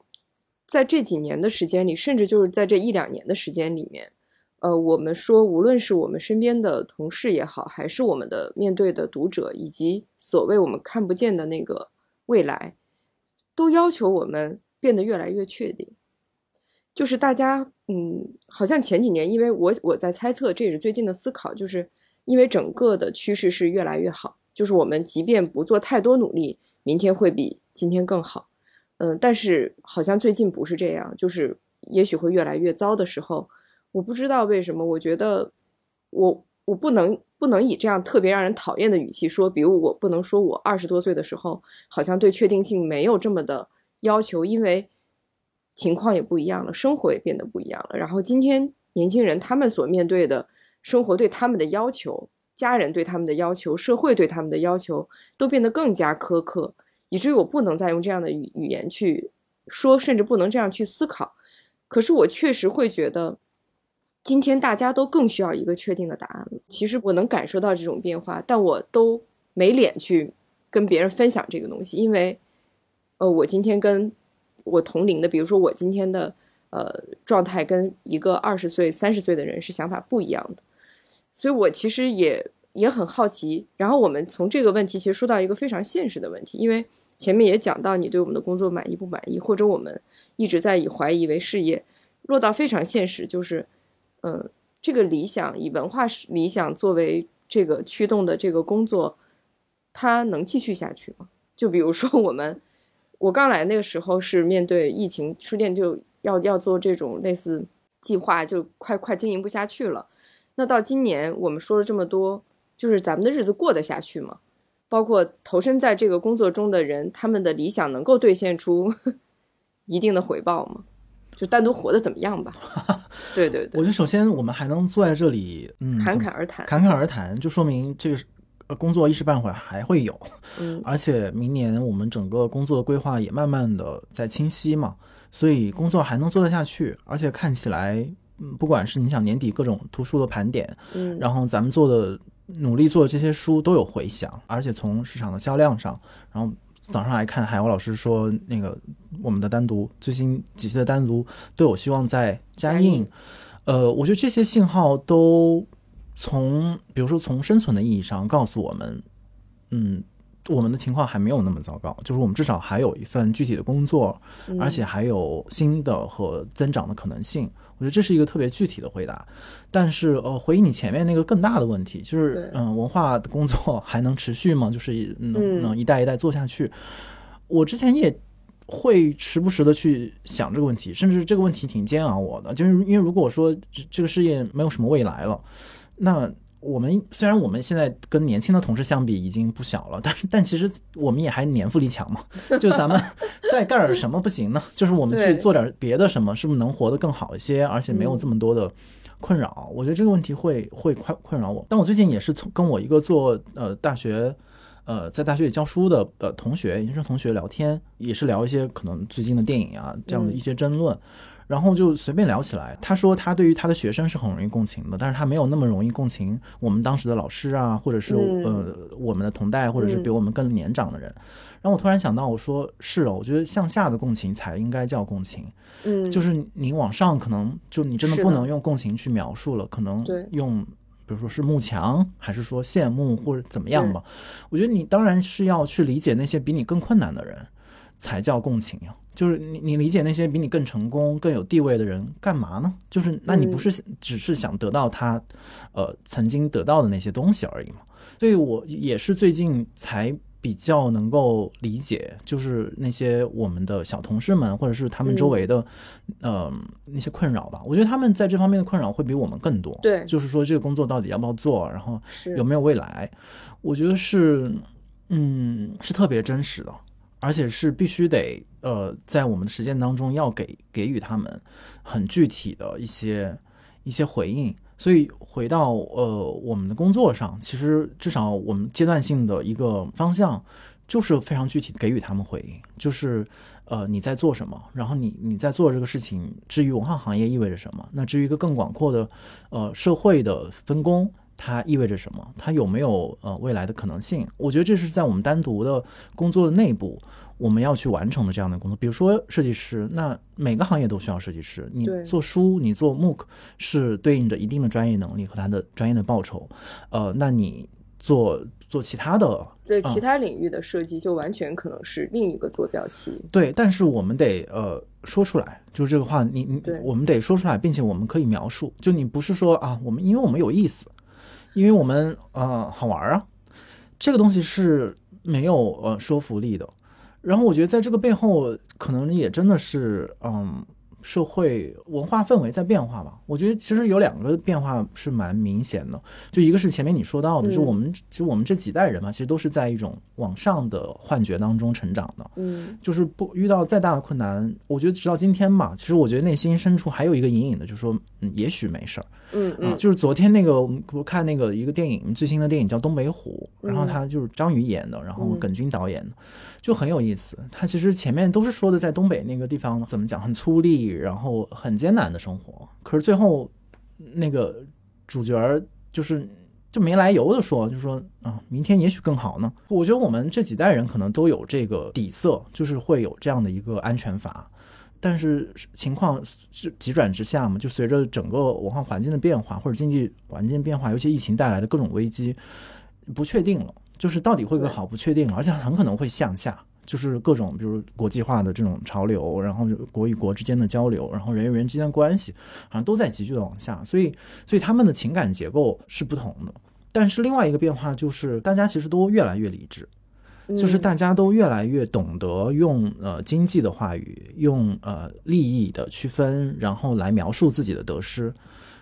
在这几年的时间里，甚至就是在这一两年的时间里面，呃，我们说，无论是我们身边的同事也好，还是我们的面对的读者，以及所谓我们看不见的那个未来，都要求我们变得越来越确定。就是大家，嗯，好像前几年，因为我我在猜测，这也是最近的思考，就是因为整个的趋势是越来越好，就是我们即便不做太多努力，明天会比今天更好，嗯，但是好像最近不是这样，就是也许会越来越糟的时候，我不知道为什么，我觉得我我不能不能以这样特别让人讨厌的语气说，比如我不能说我二十多岁的时候，好像对确定性没有这么的要求，因为。情况也不一样了，生活也变得不一样了。然后今天年轻人他们所面对的生活对他们的要求，家人对他们的要求，社会对他们的要求都变得更加苛刻，以至于我不能再用这样的语语言去说，甚至不能这样去思考。可是我确实会觉得，今天大家都更需要一个确定的答案了。其实我能感受到这种变化，但我都没脸去跟别人分享这个东西，因为，呃，我今天跟。我同龄的，比如说我今天的呃状态跟一个二十岁、三十岁的人是想法不一样的，所以我其实也也很好奇。然后我们从这个问题其实说到一个非常现实的问题，因为前面也讲到你对我们的工作满意不满意，或者我们一直在以怀疑为事业，落到非常现实，就是嗯，这个理想以文化理想作为这个驱动的这个工作，它能继续下去吗？就比如说我们。我刚来那个时候是面对疫情，书店就要要做这种类似计划，就快快经营不下去了。那到今年我们说了这么多，就是咱们的日子过得下去吗？包括投身在这个工作中的人，他们的理想能够兑现出 一定的回报吗？就单独活得怎么样吧？对对对，我觉得首先我们还能坐在这里，嗯，侃侃而谈，侃侃而谈，就说明这个是。呃，工作一时半会儿还会有，嗯，而且明年我们整个工作的规划也慢慢的在清晰嘛，所以工作还能做得下去，而且看起来，嗯，不管是你想年底各种图书的盘点，嗯，然后咱们做的努力做的这些书都有回响，而且从市场的销量上，然后早上来看海鸥老师说那个我们的单独最新几期的单独都有希望在加印，呃，我觉得这些信号都。从比如说从生存的意义上告诉我们，嗯，我们的情况还没有那么糟糕，就是我们至少还有一份具体的工作，而且还有新的和增长的可能性。我觉得这是一个特别具体的回答。但是呃，回应你前面那个更大的问题，就是嗯，文化的工作还能持续吗？就是能能一代一代做下去？我之前也会时不时的去想这个问题，甚至这个问题挺煎熬我的，就是因为如果我说这个事业没有什么未来了。那我们虽然我们现在跟年轻的同事相比已经不小了，但是但其实我们也还年富力强嘛。就咱们再干点什么不行呢？就是我们去做点别的什么，是不是能活得更好一些，而且没有这么多的困扰？我觉得这个问题会会困困扰我。但我最近也是从跟我一个做呃大学呃在大学里教书的呃同学，研究生同学聊天，也是聊一些可能最近的电影啊这样的一些争论。然后就随便聊起来。他说他对于他的学生是很容易共情的，但是他没有那么容易共情我们当时的老师啊，或者是呃我们的同代，或者是比我们更年长的人。然后我突然想到，我说是哦，我觉得向下的共情才应该叫共情。嗯，就是你往上可能就你真的不能用共情去描述了，可能用比如说是慕强，还是说羡慕或者怎么样吧。我觉得你当然是要去理解那些比你更困难的人，才叫共情呀。就是你，你理解那些比你更成功、更有地位的人干嘛呢？就是那你不是只是想得到他，呃，曾经得到的那些东西而已吗？所以我也是最近才比较能够理解，就是那些我们的小同事们，或者是他们周围的，呃，那些困扰吧。我觉得他们在这方面的困扰会比我们更多。对，就是说这个工作到底要不要做，然后有没有未来？我觉得是，嗯，是特别真实的。而且是必须得呃，在我们的实践当中要给给予他们很具体的一些一些回应。所以回到呃我们的工作上，其实至少我们阶段性的一个方向就是非常具体给予他们回应，就是呃你在做什么，然后你你在做这个事情，至于文化行业意味着什么，那至于一个更广阔的呃社会的分工。它意味着什么？它有没有呃未来的可能性？我觉得这是在我们单独的工作的内部，我们要去完成的这样的工作。比如说设计师，那每个行业都需要设计师。你做书，你做 MOOC 是对应着一定的专业能力和他的专业的报酬。呃，那你做做其他的，在其他领域的设计，就完全可能是另一个坐标系。对，但是我们得呃说出来，就是这个话，你你我们得说出来，并且我们可以描述。就你不是说啊，我们因为我们有意思。因为我们呃好玩啊，这个东西是没有呃说服力的。然后我觉得在这个背后，可能也真的是嗯。社会文化氛围在变化吧？我觉得其实有两个变化是蛮明显的，就一个是前面你说到的，就我们其实我们这几代人嘛，其实都是在一种往上的幻觉当中成长的，嗯，就是不遇到再大的困难，我觉得直到今天嘛，其实我觉得内心深处还有一个隐隐的，就是说，嗯，也许没事儿，嗯。嗯，就是昨天那个我看那个一个电影，最新的电影叫《东北虎》，然后他就是张宇演的，然后耿军导演的。就很有意思，他其实前面都是说的在东北那个地方怎么讲很粗粝，然后很艰难的生活。可是最后那个主角就是就没来由的说，就说啊，明天也许更好呢。我觉得我们这几代人可能都有这个底色，就是会有这样的一个安全阀。但是情况是急转直下嘛，就随着整个文化环境的变化或者经济环境变化，尤其疫情带来的各种危机，不确定了。就是到底会不会好不确定了，而且很可能会向下，就是各种比如国际化的这种潮流，然后国与国之间的交流，然后人与人之间的关系，好像都在急剧的往下，所以所以他们的情感结构是不同的。但是另外一个变化就是，大家其实都越来越理智，就是大家都越来越懂得用呃经济的话语，用呃利益的区分，然后来描述自己的得失。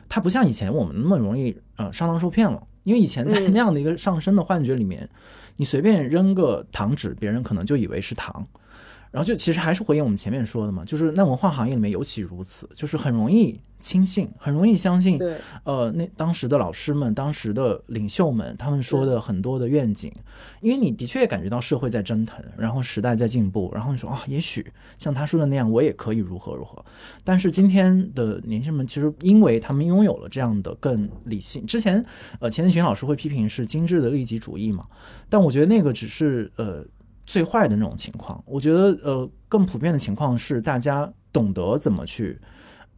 它不像以前我们那么容易呃上当受骗了。因为以前在那样的一个上升的幻觉里面，你随便扔个糖纸，别人可能就以为是糖。然后就其实还是回应我们前面说的嘛，就是那文化行业里面尤其如此，就是很容易轻信，很容易相信。对，呃，那当时的老师们、当时的领袖们，他们说的很多的愿景，因为你的确也感觉到社会在蒸腾，然后时代在进步，然后你说啊，也许像他说的那样，我也可以如何如何。但是今天的年轻人们，其实因为他们拥有了这样的更理性，之前呃，钱德群老师会批评是精致的利己主义嘛，但我觉得那个只是呃。最坏的那种情况，我觉得呃，更普遍的情况是大家懂得怎么去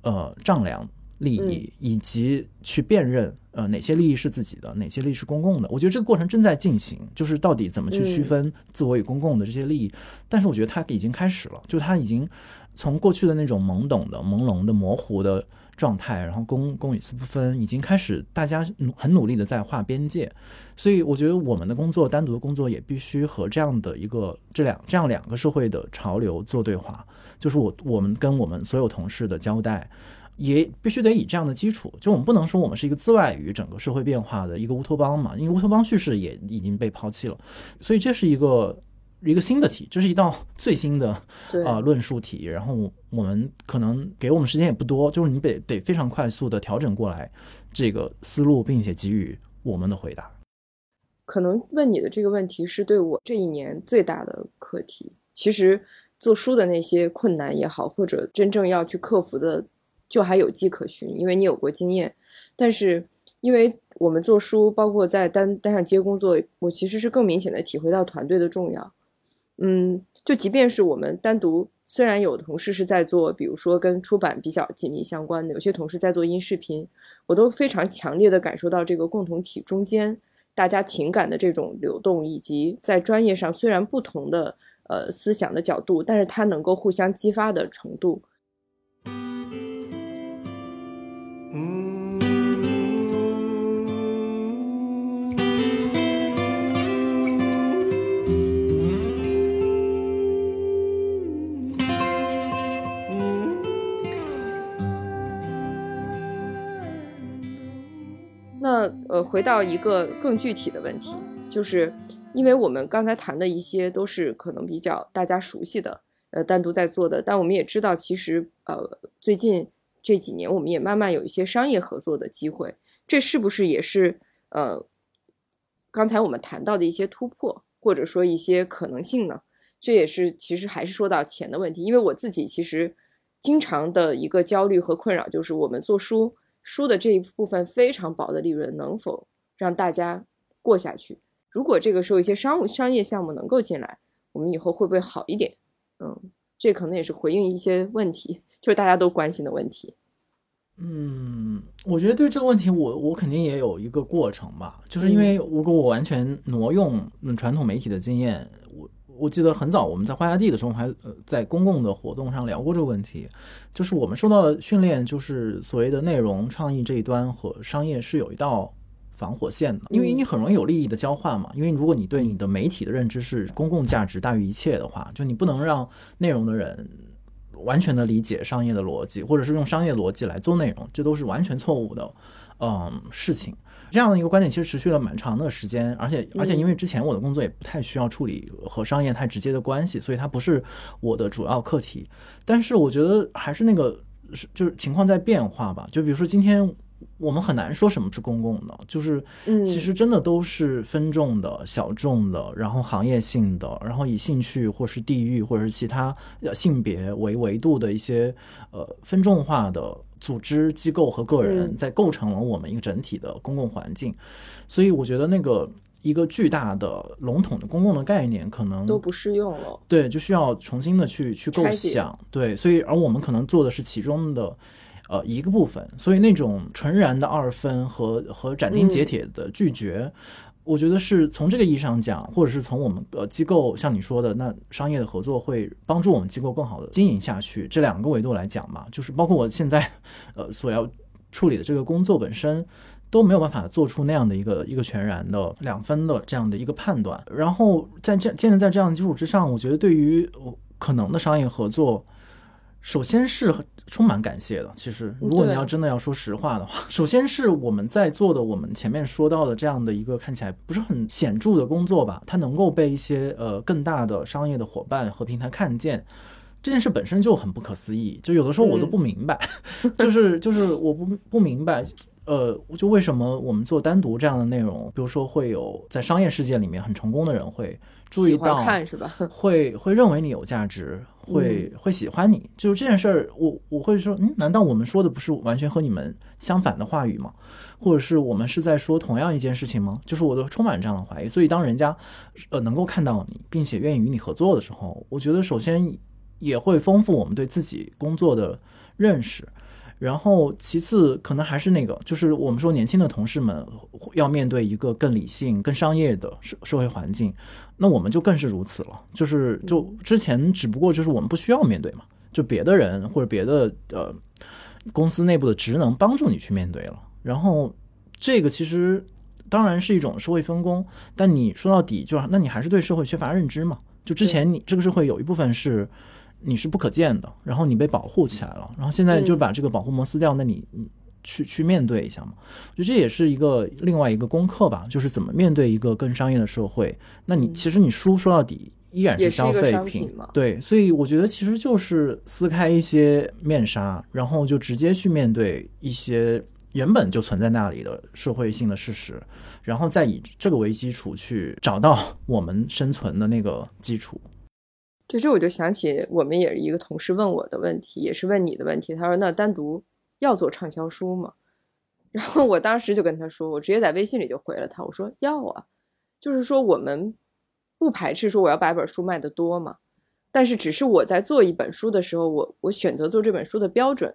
呃丈量利益，以及去辨认呃哪些利益是自己的，哪些利益是公共的。我觉得这个过程正在进行，就是到底怎么去区分自我与公共的这些利益。但是我觉得它已经开始了，就它已经从过去的那种懵懂的、朦胧的、模糊的。状态，然后公公与私不分，已经开始，大家努很努力的在划边界，所以我觉得我们的工作，单独的工作也必须和这样的一个这两这样两个社会的潮流做对话，就是我我们跟我们所有同事的交代，也必须得以这样的基础，就我们不能说我们是一个自外于整个社会变化的一个乌托邦嘛，因为乌托邦叙事也已经被抛弃了，所以这是一个。一个新的题，这是一道最新的啊论述题。然后我们可能给我们时间也不多，就是你得得非常快速的调整过来这个思路，并且给予我们的回答。可能问你的这个问题是对我这一年最大的课题。其实做书的那些困难也好，或者真正要去克服的，就还有迹可循，因为你有过经验。但是因为我们做书，包括在单单向街工作，我其实是更明显的体会到团队的重要。嗯，就即便是我们单独，虽然有的同事是在做，比如说跟出版比较紧密相关的，有些同事在做音视频，我都非常强烈的感受到这个共同体中间大家情感的这种流动，以及在专业上虽然不同的呃思想的角度，但是它能够互相激发的程度。呃，回到一个更具体的问题，就是因为我们刚才谈的一些都是可能比较大家熟悉的，呃，单独在做的，但我们也知道，其实呃，最近这几年我们也慢慢有一些商业合作的机会，这是不是也是呃，刚才我们谈到的一些突破，或者说一些可能性呢？这也是其实还是说到钱的问题，因为我自己其实经常的一个焦虑和困扰就是，我们做书书的这一部分非常薄的利润能否让大家过下去？如果这个时候一些商务商业项目能够进来，我们以后会不会好一点？嗯，这可能也是回应一些问题，就是大家都关心的问题。嗯，我觉得对这个问题，我我肯定也有一个过程吧，就是因为如果我完全挪用传统媒体的经验，我我记得很早我们在花家地的时候，还呃在公共的活动上聊过这个问题，就是我们受到的训练，就是所谓的内容创意这一端和商业是有一道防火线的，因为你很容易有利益的交换嘛，因为如果你对你的媒体的认知是公共价值大于一切的话，就你不能让内容的人。完全的理解商业的逻辑，或者是用商业逻辑来做内容，这都是完全错误的，嗯，事情。这样的一个观点其实持续了蛮长的时间，而且而且因为之前我的工作也不太需要处理和商业太直接的关系，所以它不是我的主要课题。但是我觉得还是那个是就是情况在变化吧。就比如说今天。我们很难说什么是公共的，就是其实真的都是分众的小众的，然后行业性的，然后以兴趣或是地域或者是其他性别为维度的一些呃分众化的组织机构和个人，在构成了我们一个整体的公共环境。所以我觉得那个一个巨大的笼统的公共的概念可能都不适用了，对，就需要重新的去去构想。对，所以而我们可能做的是其中的。呃，一个部分，所以那种纯然的二分和和斩钉截铁的拒绝，我觉得是从这个意义上讲，或者是从我们呃机构像你说的，那商业的合作会帮助我们机构更好的经营下去，这两个维度来讲嘛，就是包括我现在呃所要处理的这个工作本身都没有办法做出那样的一个一个全然的两分的这样的一个判断，然后在这建立在这样的基础之上，我觉得对于可能的商业合作。首先是充满感谢的。其实，如果你要真的要说实话的话，首先是我们在做的，我们前面说到的这样的一个看起来不是很显著的工作吧，它能够被一些呃更大的商业的伙伴和平台看见，这件事本身就很不可思议。就有的时候我都不明白，就是就是我不不明白。呃，就为什么我们做单独这样的内容，比如说会有在商业世界里面很成功的人会注意到，是吧？会会认为你有价值，会会喜欢你。就是这件事儿，我我会说，嗯，难道我们说的不是完全和你们相反的话语吗？或者是我们是在说同样一件事情吗？就是我都充满这样的怀疑。所以当人家呃能够看到你，并且愿意与你合作的时候，我觉得首先也会丰富我们对自己工作的认识。然后，其次可能还是那个，就是我们说年轻的同事们要面对一个更理性、更商业的社社会环境，那我们就更是如此了。就是就之前只不过就是我们不需要面对嘛，就别的人或者别的呃公司内部的职能帮助你去面对了。然后这个其实当然是一种社会分工，但你说到底就那你还是对社会缺乏认知嘛？就之前你这个社会有一部分是。你是不可见的，然后你被保护起来了，然后现在就把这个保护膜撕掉，那你你去去面对一下嘛？我觉得这也是一个另外一个功课吧，就是怎么面对一个更商业的社会。那你其实你书说到底依然是消费品，对，所以我觉得其实就是撕开一些面纱，然后就直接去面对一些原本就存在那里的社会性的事实，然后再以这个为基础去找到我们生存的那个基础。对，这我就想起我们也是一个同事问我的问题，也是问你的问题。他说：“那单独要做畅销书吗？” 然后我当时就跟他说，我直接在微信里就回了他，我说：“要啊，就是说我们不排斥说我要把一本书卖得多嘛，但是只是我在做一本书的时候，我我选择做这本书的标准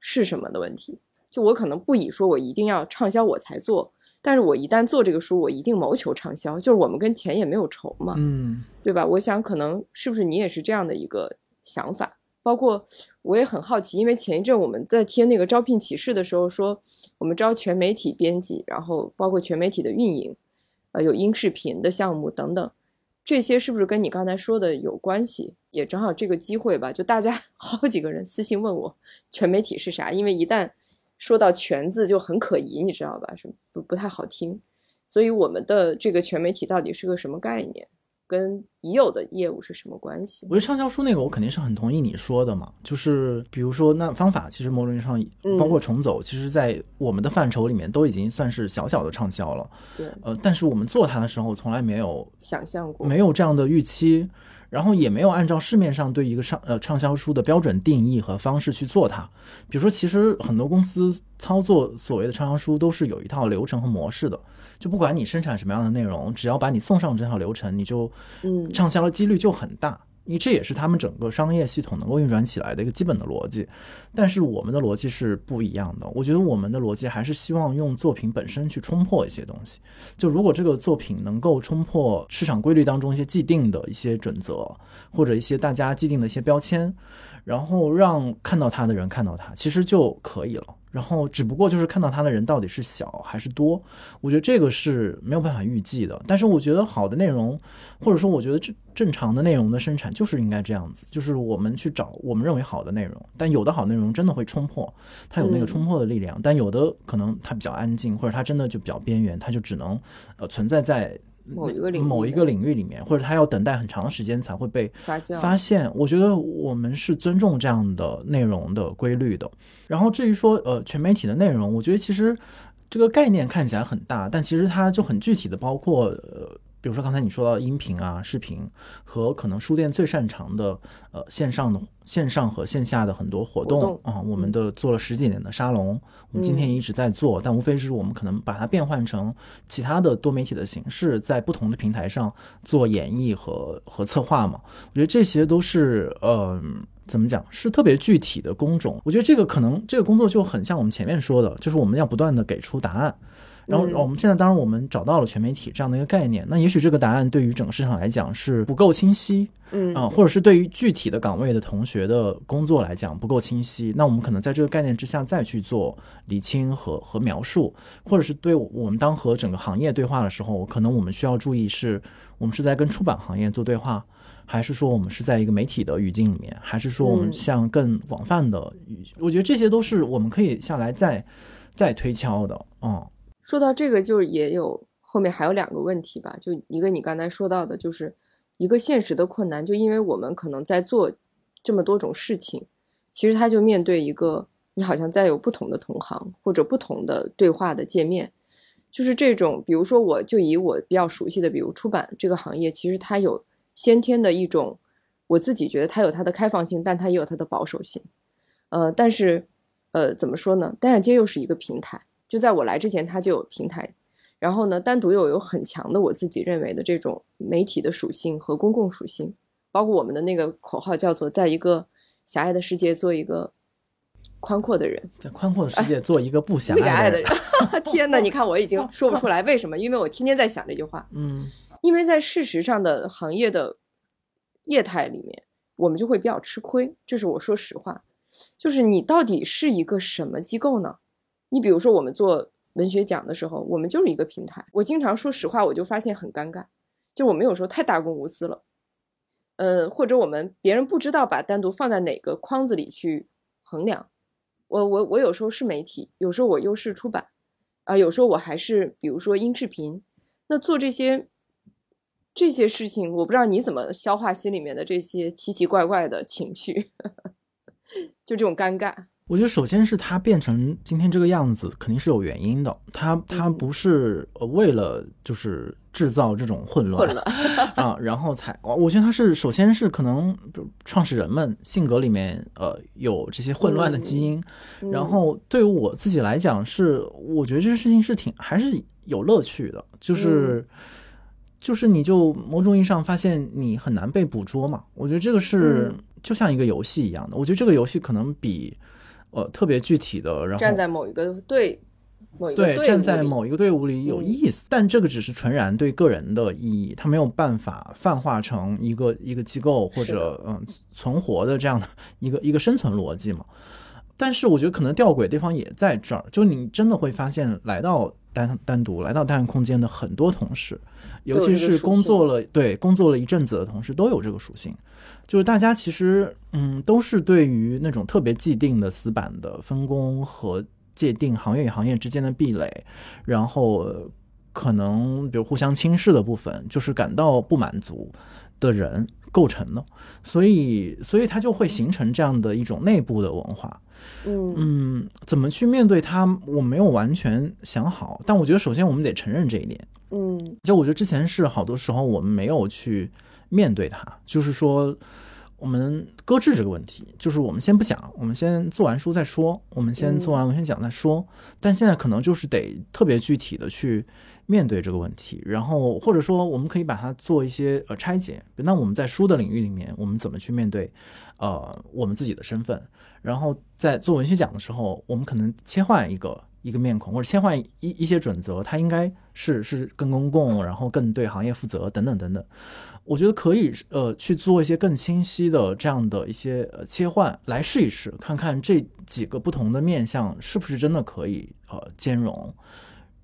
是什么的问题。就我可能不以说我一定要畅销我才做。”但是我一旦做这个书，我一定谋求畅销，就是我们跟钱也没有仇嘛，嗯，对吧？我想可能是不是你也是这样的一个想法？包括我也很好奇，因为前一阵我们在贴那个招聘启事的时候说，我们招全媒体编辑，然后包括全媒体的运营，呃，有音视频的项目等等，这些是不是跟你刚才说的有关系？也正好这个机会吧，就大家 好几个人私信问我全媒体是啥，因为一旦。说到“全”字就很可疑，你知道吧？是不不太好听，所以我们的这个全媒体到底是个什么概念？跟已有的业务是什么关系？我觉得畅销书那个，我肯定是很同意你说的嘛。就是比如说，那方法其实某种意义上，包括重走，其实在我们的范畴里面都已经算是小小的畅销了。对，呃，但是我们做它的时候，从来没有想象过，没有这样的预期。然后也没有按照市面上对一个畅呃畅销书的标准定义和方式去做它。比如说，其实很多公司操作所谓的畅销书都是有一套流程和模式的。就不管你生产什么样的内容，只要把你送上这套流程，你就嗯畅销的几率就很大。因为这也是他们整个商业系统能够运转起来的一个基本的逻辑，但是我们的逻辑是不一样的。我觉得我们的逻辑还是希望用作品本身去冲破一些东西。就如果这个作品能够冲破市场规律当中一些既定的一些准则，或者一些大家既定的一些标签，然后让看到它的人看到它，其实就可以了。然后，只不过就是看到它的人到底是小还是多，我觉得这个是没有办法预计的。但是，我觉得好的内容，或者说我觉得正正常的内容的生产就是应该这样子，就是我们去找我们认为好的内容。但有的好内容真的会冲破，它有那个冲破的力量；但有的可能它比较安静，或者它真的就比较边缘，它就只能呃存在在。某一个领域，某一个领域里面，或者他要等待很长时间才会被发现。我觉得我们是尊重这样的内容的规律的。然后至于说呃全媒体的内容，我觉得其实这个概念看起来很大，但其实它就很具体的，包括呃。比如说刚才你说到音频啊、视频和可能书店最擅长的呃线上的线上和线下的很多活动啊，我们的做了十几年的沙龙，我们今天也一直在做，但无非是我们可能把它变换成其他的多媒体的形式，在不同的平台上做演绎和和策划嘛。我觉得这些都是呃怎么讲是特别具体的工种。我觉得这个可能这个工作就很像我们前面说的，就是我们要不断的给出答案。然后我们现在当然我们找到了全媒体这样的一个概念，那也许这个答案对于整个市场来讲是不够清晰，嗯。啊，或者是对于具体的岗位的同学的工作来讲不够清晰，那我们可能在这个概念之下再去做理清和和描述，或者是对我们当和整个行业对话的时候，可能我们需要注意是我们是在跟出版行业做对话，还是说我们是在一个媒体的语境里面，还是说我们向更广泛的语，我觉得这些都是我们可以下来再再推敲的，嗯。说到这个，就是也有后面还有两个问题吧，就一个你刚才说到的，就是一个现实的困难，就因为我们可能在做这么多种事情，其实他就面对一个你好像在有不同的同行或者不同的对话的界面，就是这种，比如说我就以我比较熟悉的，比如出版这个行业，其实它有先天的一种，我自己觉得它有它的开放性，但它也有它的保守性，呃，但是呃怎么说呢？单向街又是一个平台。就在我来之前，它就有平台，然后呢，单独又有很强的我自己认为的这种媒体的属性和公共属性，包括我们的那个口号叫做“在一个狭隘的世界做一个宽阔的人”，在宽阔的世界做一个不狭隘的人。天哪，你看我已经说不出来为什么，因为我天天在想这句话。嗯，因为在事实上的行业的业态里面，我们就会比较吃亏。这是我说实话，就是你到底是一个什么机构呢？你比如说，我们做文学奖的时候，我们就是一个平台。我经常说实话，我就发现很尴尬，就我们有时候太大公无私了，呃，或者我们别人不知道把单独放在哪个框子里去衡量。我我我有时候是媒体，有时候我又是出版，啊，有时候我还是比如说音视频。那做这些这些事情，我不知道你怎么消化心里面的这些奇奇怪怪的情绪，就这种尴尬。我觉得首先是它变成今天这个样子，肯定是有原因的。它它不是为了就是制造这种混乱啊，然后才我觉得它是首先是可能创始人们性格里面呃有这些混乱的基因，然后对于我自己来讲是我觉得这个事情是挺还是有乐趣的，就是就是你就某种意义上发现你很难被捕捉嘛。我觉得这个是就像一个游戏一样的。我觉得这个游戏可能比。呃，特别具体的，然后站在某一个队，某一个对站在某一个队伍里有意思，但这个只是纯然对个人的意义，它没有办法泛化成一个一个机构或者嗯存活的这样的一个一个生存逻辑嘛。但是我觉得可能吊诡地方也在这儿，就你真的会发现，来到单单独来到单人空间的很多同事，尤其是工作了对工作了一阵子的同事，都有这个属性。就是大家其实，嗯，都是对于那种特别既定的死板的分工和界定行业与行业之间的壁垒，然后可能比如互相轻视的部分，就是感到不满足的人构成的，所以所以它就会形成这样的一种内部的文化。嗯嗯，怎么去面对它，我没有完全想好，但我觉得首先我们得承认这一点。嗯就我觉得之前是好多时候我们没有去面对它，就是说我们搁置这个问题，就是我们先不想，我们先做完书再说，我们先做完文学奖再说。但现在可能就是得特别具体的去面对这个问题，然后或者说我们可以把它做一些呃拆解。那我们在书的领域里面，我们怎么去面对呃我们自己的身份？然后在做文学奖的时候，我们可能切换一个一个面孔，或者切换一一些准则，它应该是是更公共，然后更对行业负责等等等等。我觉得可以呃去做一些更清晰的这样的一些切换，来试一试，看看这几个不同的面向是不是真的可以呃兼容。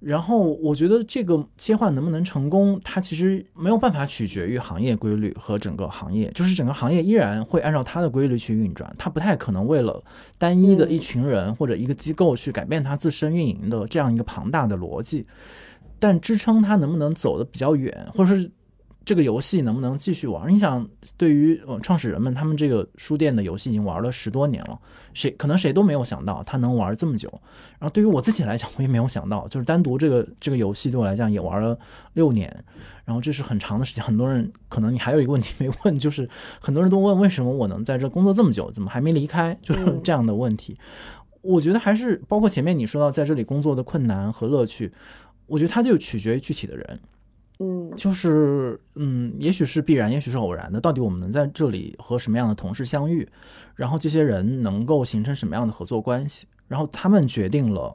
然后我觉得这个切换能不能成功，它其实没有办法取决于行业规律和整个行业，就是整个行业依然会按照它的规律去运转，它不太可能为了单一的一群人或者一个机构去改变它自身运营的这样一个庞大的逻辑。但支撑它能不能走得比较远，或者是这个游戏能不能继续玩？你想，对于呃创始人们，他们这个书店的游戏已经玩了十多年了，谁可能谁都没有想到他能玩这么久。然后对于我自己来讲，我也没有想到，就是单独这个 这个游戏对我来讲也玩了六年，然后这是很长的时间。很多人可能你还有一个问题没问，就是很多人都问为什么我能在这工作这么久，怎么还没离开？就是这样的问题。我觉得还是包括前面你说到在这里工作的困难和乐趣，我觉得它就取决于具体的人。嗯就是嗯，也许是必然，也许是偶然的。到底我们能在这里和什么样的同事相遇，然后这些人能够形成什么样的合作关系，然后他们决定了，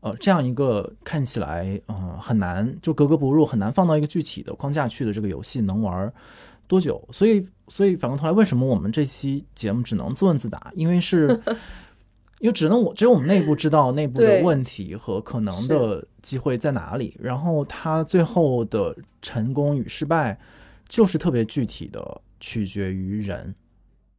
呃，这样一个看起来嗯、很难就格格不入、很难放到一个具体的框架去的这个游戏能玩多久。所以，所以反过头来，为什么我们这期节目只能自问自答？因为是。因为只能我只有我们内部知道内部的问题和可能的机会在哪里，然后它最后的成功与失败，就是特别具体的取决于人。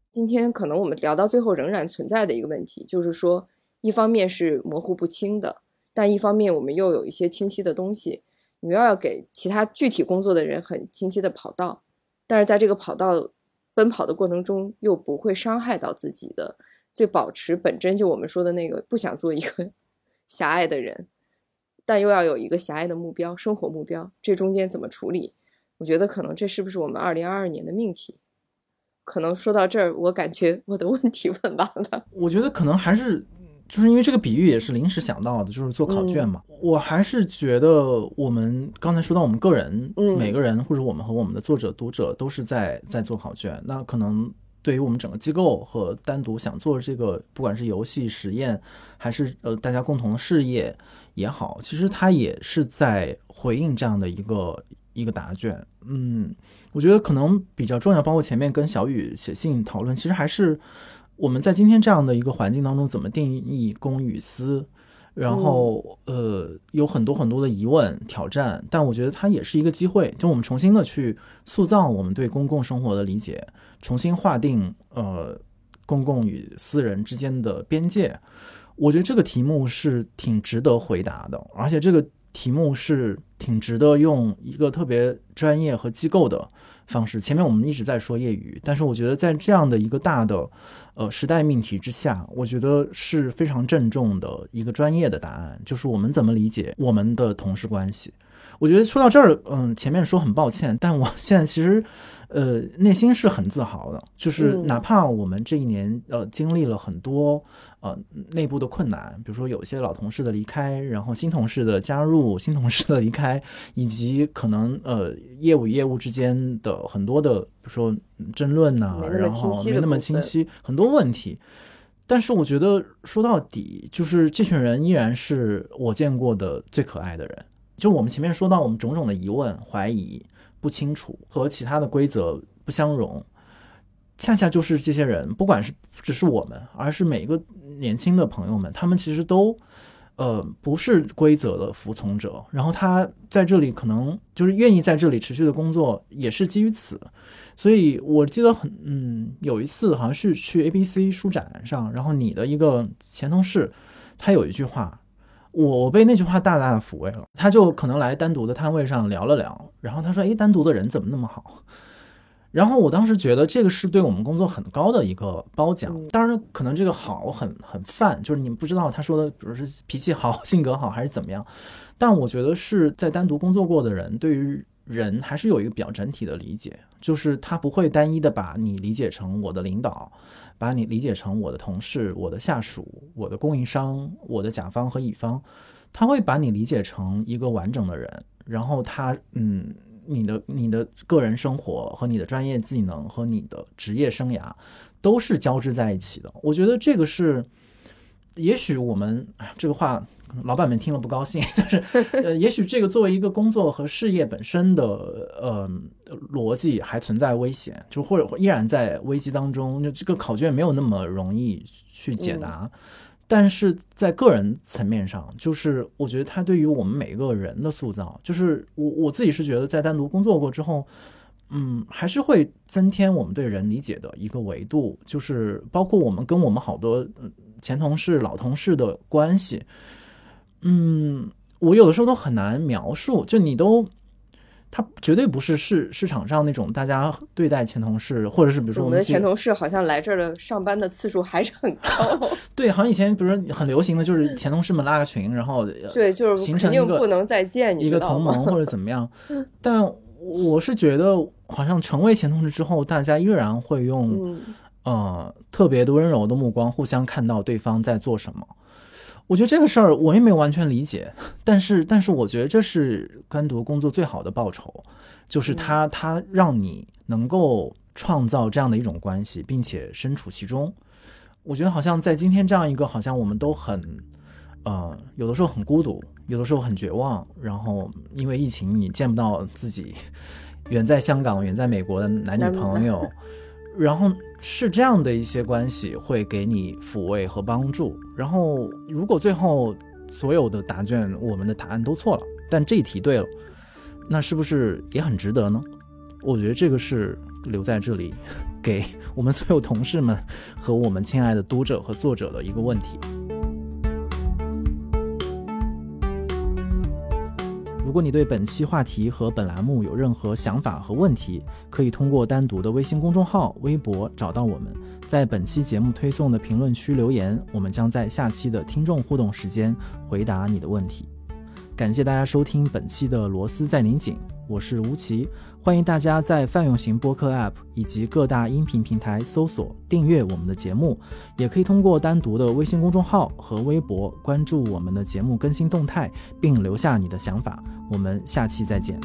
今天可能我们聊到最后仍然存在的一个问题，就是说，一方面是模糊不清的，但一方面我们又有一些清晰的东西，你又要给其他具体工作的人很清晰的跑道，但是在这个跑道奔跑的过程中，又不会伤害到自己的，最保持本真，就我们说的那个不想做一个 狭隘的人，但又要有一个狭隘的目标，生活目标，这中间怎么处理？我觉得可能这是不是我们二零二二年的命题？可能说到这儿，我感觉我的问题问完了。我觉得可能还是就是因为这个比喻也是临时想到的，就是做考卷嘛。我还是觉得我们刚才说到我们个人，嗯每个人或者我们和我们的作者、读者都是在在做考卷。那可能对于我们整个机构和单独想做这个，不管是游戏实验，还是呃大家共同的事业也好，其实它也是在回应这样的一个一个答卷。嗯，我觉得可能比较重要，包括前面跟小雨写信讨论，其实还是我们在今天这样的一个环境当中，怎么定义公与私，然后、呃有很多很多的疑问挑战，但我觉得它也是一个机会，就我们重新的去塑造我们对公共生活的理解，重新划定呃公共与私人之间的边界。我觉得这个题目是挺值得回答的，而且这个题目是挺值得用一个特别专业和机构的方式。前面我们一直在说业余，但是我觉得在这样的一个大的呃时代命题之下，我觉得是非常郑重的一个专业的答案，就是我们怎么理解我们的同事关系。我觉得说到这儿，嗯，前面说很抱歉，但我现在其实，呃，内心是很自豪的，就是嗯哪怕我们这一年呃经历了很多呃内部的困难，比如说有一些老同事的离开，然后新同事的加入，新同事的离开，以及可能呃业务与业务之间的很多的，比如说嗯争论呐、然后没那么清晰，很多问题。但是我觉得说到底，就是这群人依然是我见过的最可爱的人。就我们前面说到，我们种种的疑问、怀疑、不清楚和其他的规则不相容，恰恰就是这些人，不管是不只是我们，而是每一个年轻的朋友们，他们其实都，呃，不是规则的服从者。然后他在这里可能就是愿意在这里持续的工作，也是基于此。所以我记得很，嗯，有一次好像是去 ABC 书展上，然后你的一个前同事，他有一句话，我被那句话大大的抚慰了。他就可能来单独的摊位上聊了聊，然后他说：“诶，单独的人怎么那么好？”然后我当时觉得这个是对我们工作很高的一个褒奖。当然，可能这个好很很泛，就是你们不知道他说的，比如是脾气好、性格好还是怎么样。但我觉得是在单独工作过的人，对于人还是有一个比较整体的理解，就是他不会单一的把你理解成我的领导，把你理解成我的同事、我的下属、我的供应商、我的甲方和乙方，他会把你理解成一个完整的人，然后他嗯，你的你的个人生活和你的专业技能和你的职业生涯都是交织在一起的。我觉得这个是，也许我们这个话。老板们听了不高兴，但是，呃，也许这个作为一个工作和事业本身的呃逻辑还存在危险，就或者依然在危机当中，就这个考卷没有那么容易去解答。但是在个人层面上，就是我觉得它对于我们每一个人的塑造，就是我我自己是觉得在单独工作过之后，嗯，还是会增添我们对人理解的一个维度，就是包括我们跟我们好多前同事、老同事的关系。嗯，我有的时候都很难描述，就你都，他绝对不是市市场上那种大家对待前同事，或者是比如说我们的前同事好像来这儿的上班的次数还是很高。对，好像以前比如说很流行的就是前同事们拉个群，然后 对，就是形成一个不能再见一个同盟或者怎么样。但我是觉得，好像成为前同事之后，大家依然会用呃特别的温柔的目光互相看到对方在做什么。我觉得这个事儿我也没有完全理解，但是但是我觉得这是单独工作最好的报酬，就是他他让你能够创造这样的一种关系，并且身处其中。我觉得好像在今天这样一个好像我们都很呃有的时候很孤独，有的时候很绝望，然后因为疫情你见不到自己 远在香港、远在美国的男女朋友，然后。是这样的一些关系会给你抚慰和帮助。然后，如果最后所有的答卷我们的答案都错了，但这一题对了，那是不是也很值得呢？我觉得这个是留在这里给我们所有同事们和我们亲爱的读者和作者的一个问题。如果你对本期话题和本栏目有任何想法和问题，可以通过单独的微信公众号、微博找到我们，在本期节目推送的评论区留言，我们将在下期的听众互动时间回答你的问题。感谢大家收听本期的螺丝在拧紧，我是吴奇。欢迎大家在泛用型播客 App 以及各大音频平台搜索订阅我们的节目，也可以通过单独的微信公众号和微博关注我们的节目更新动态，并留下你的想法。我们下期再见。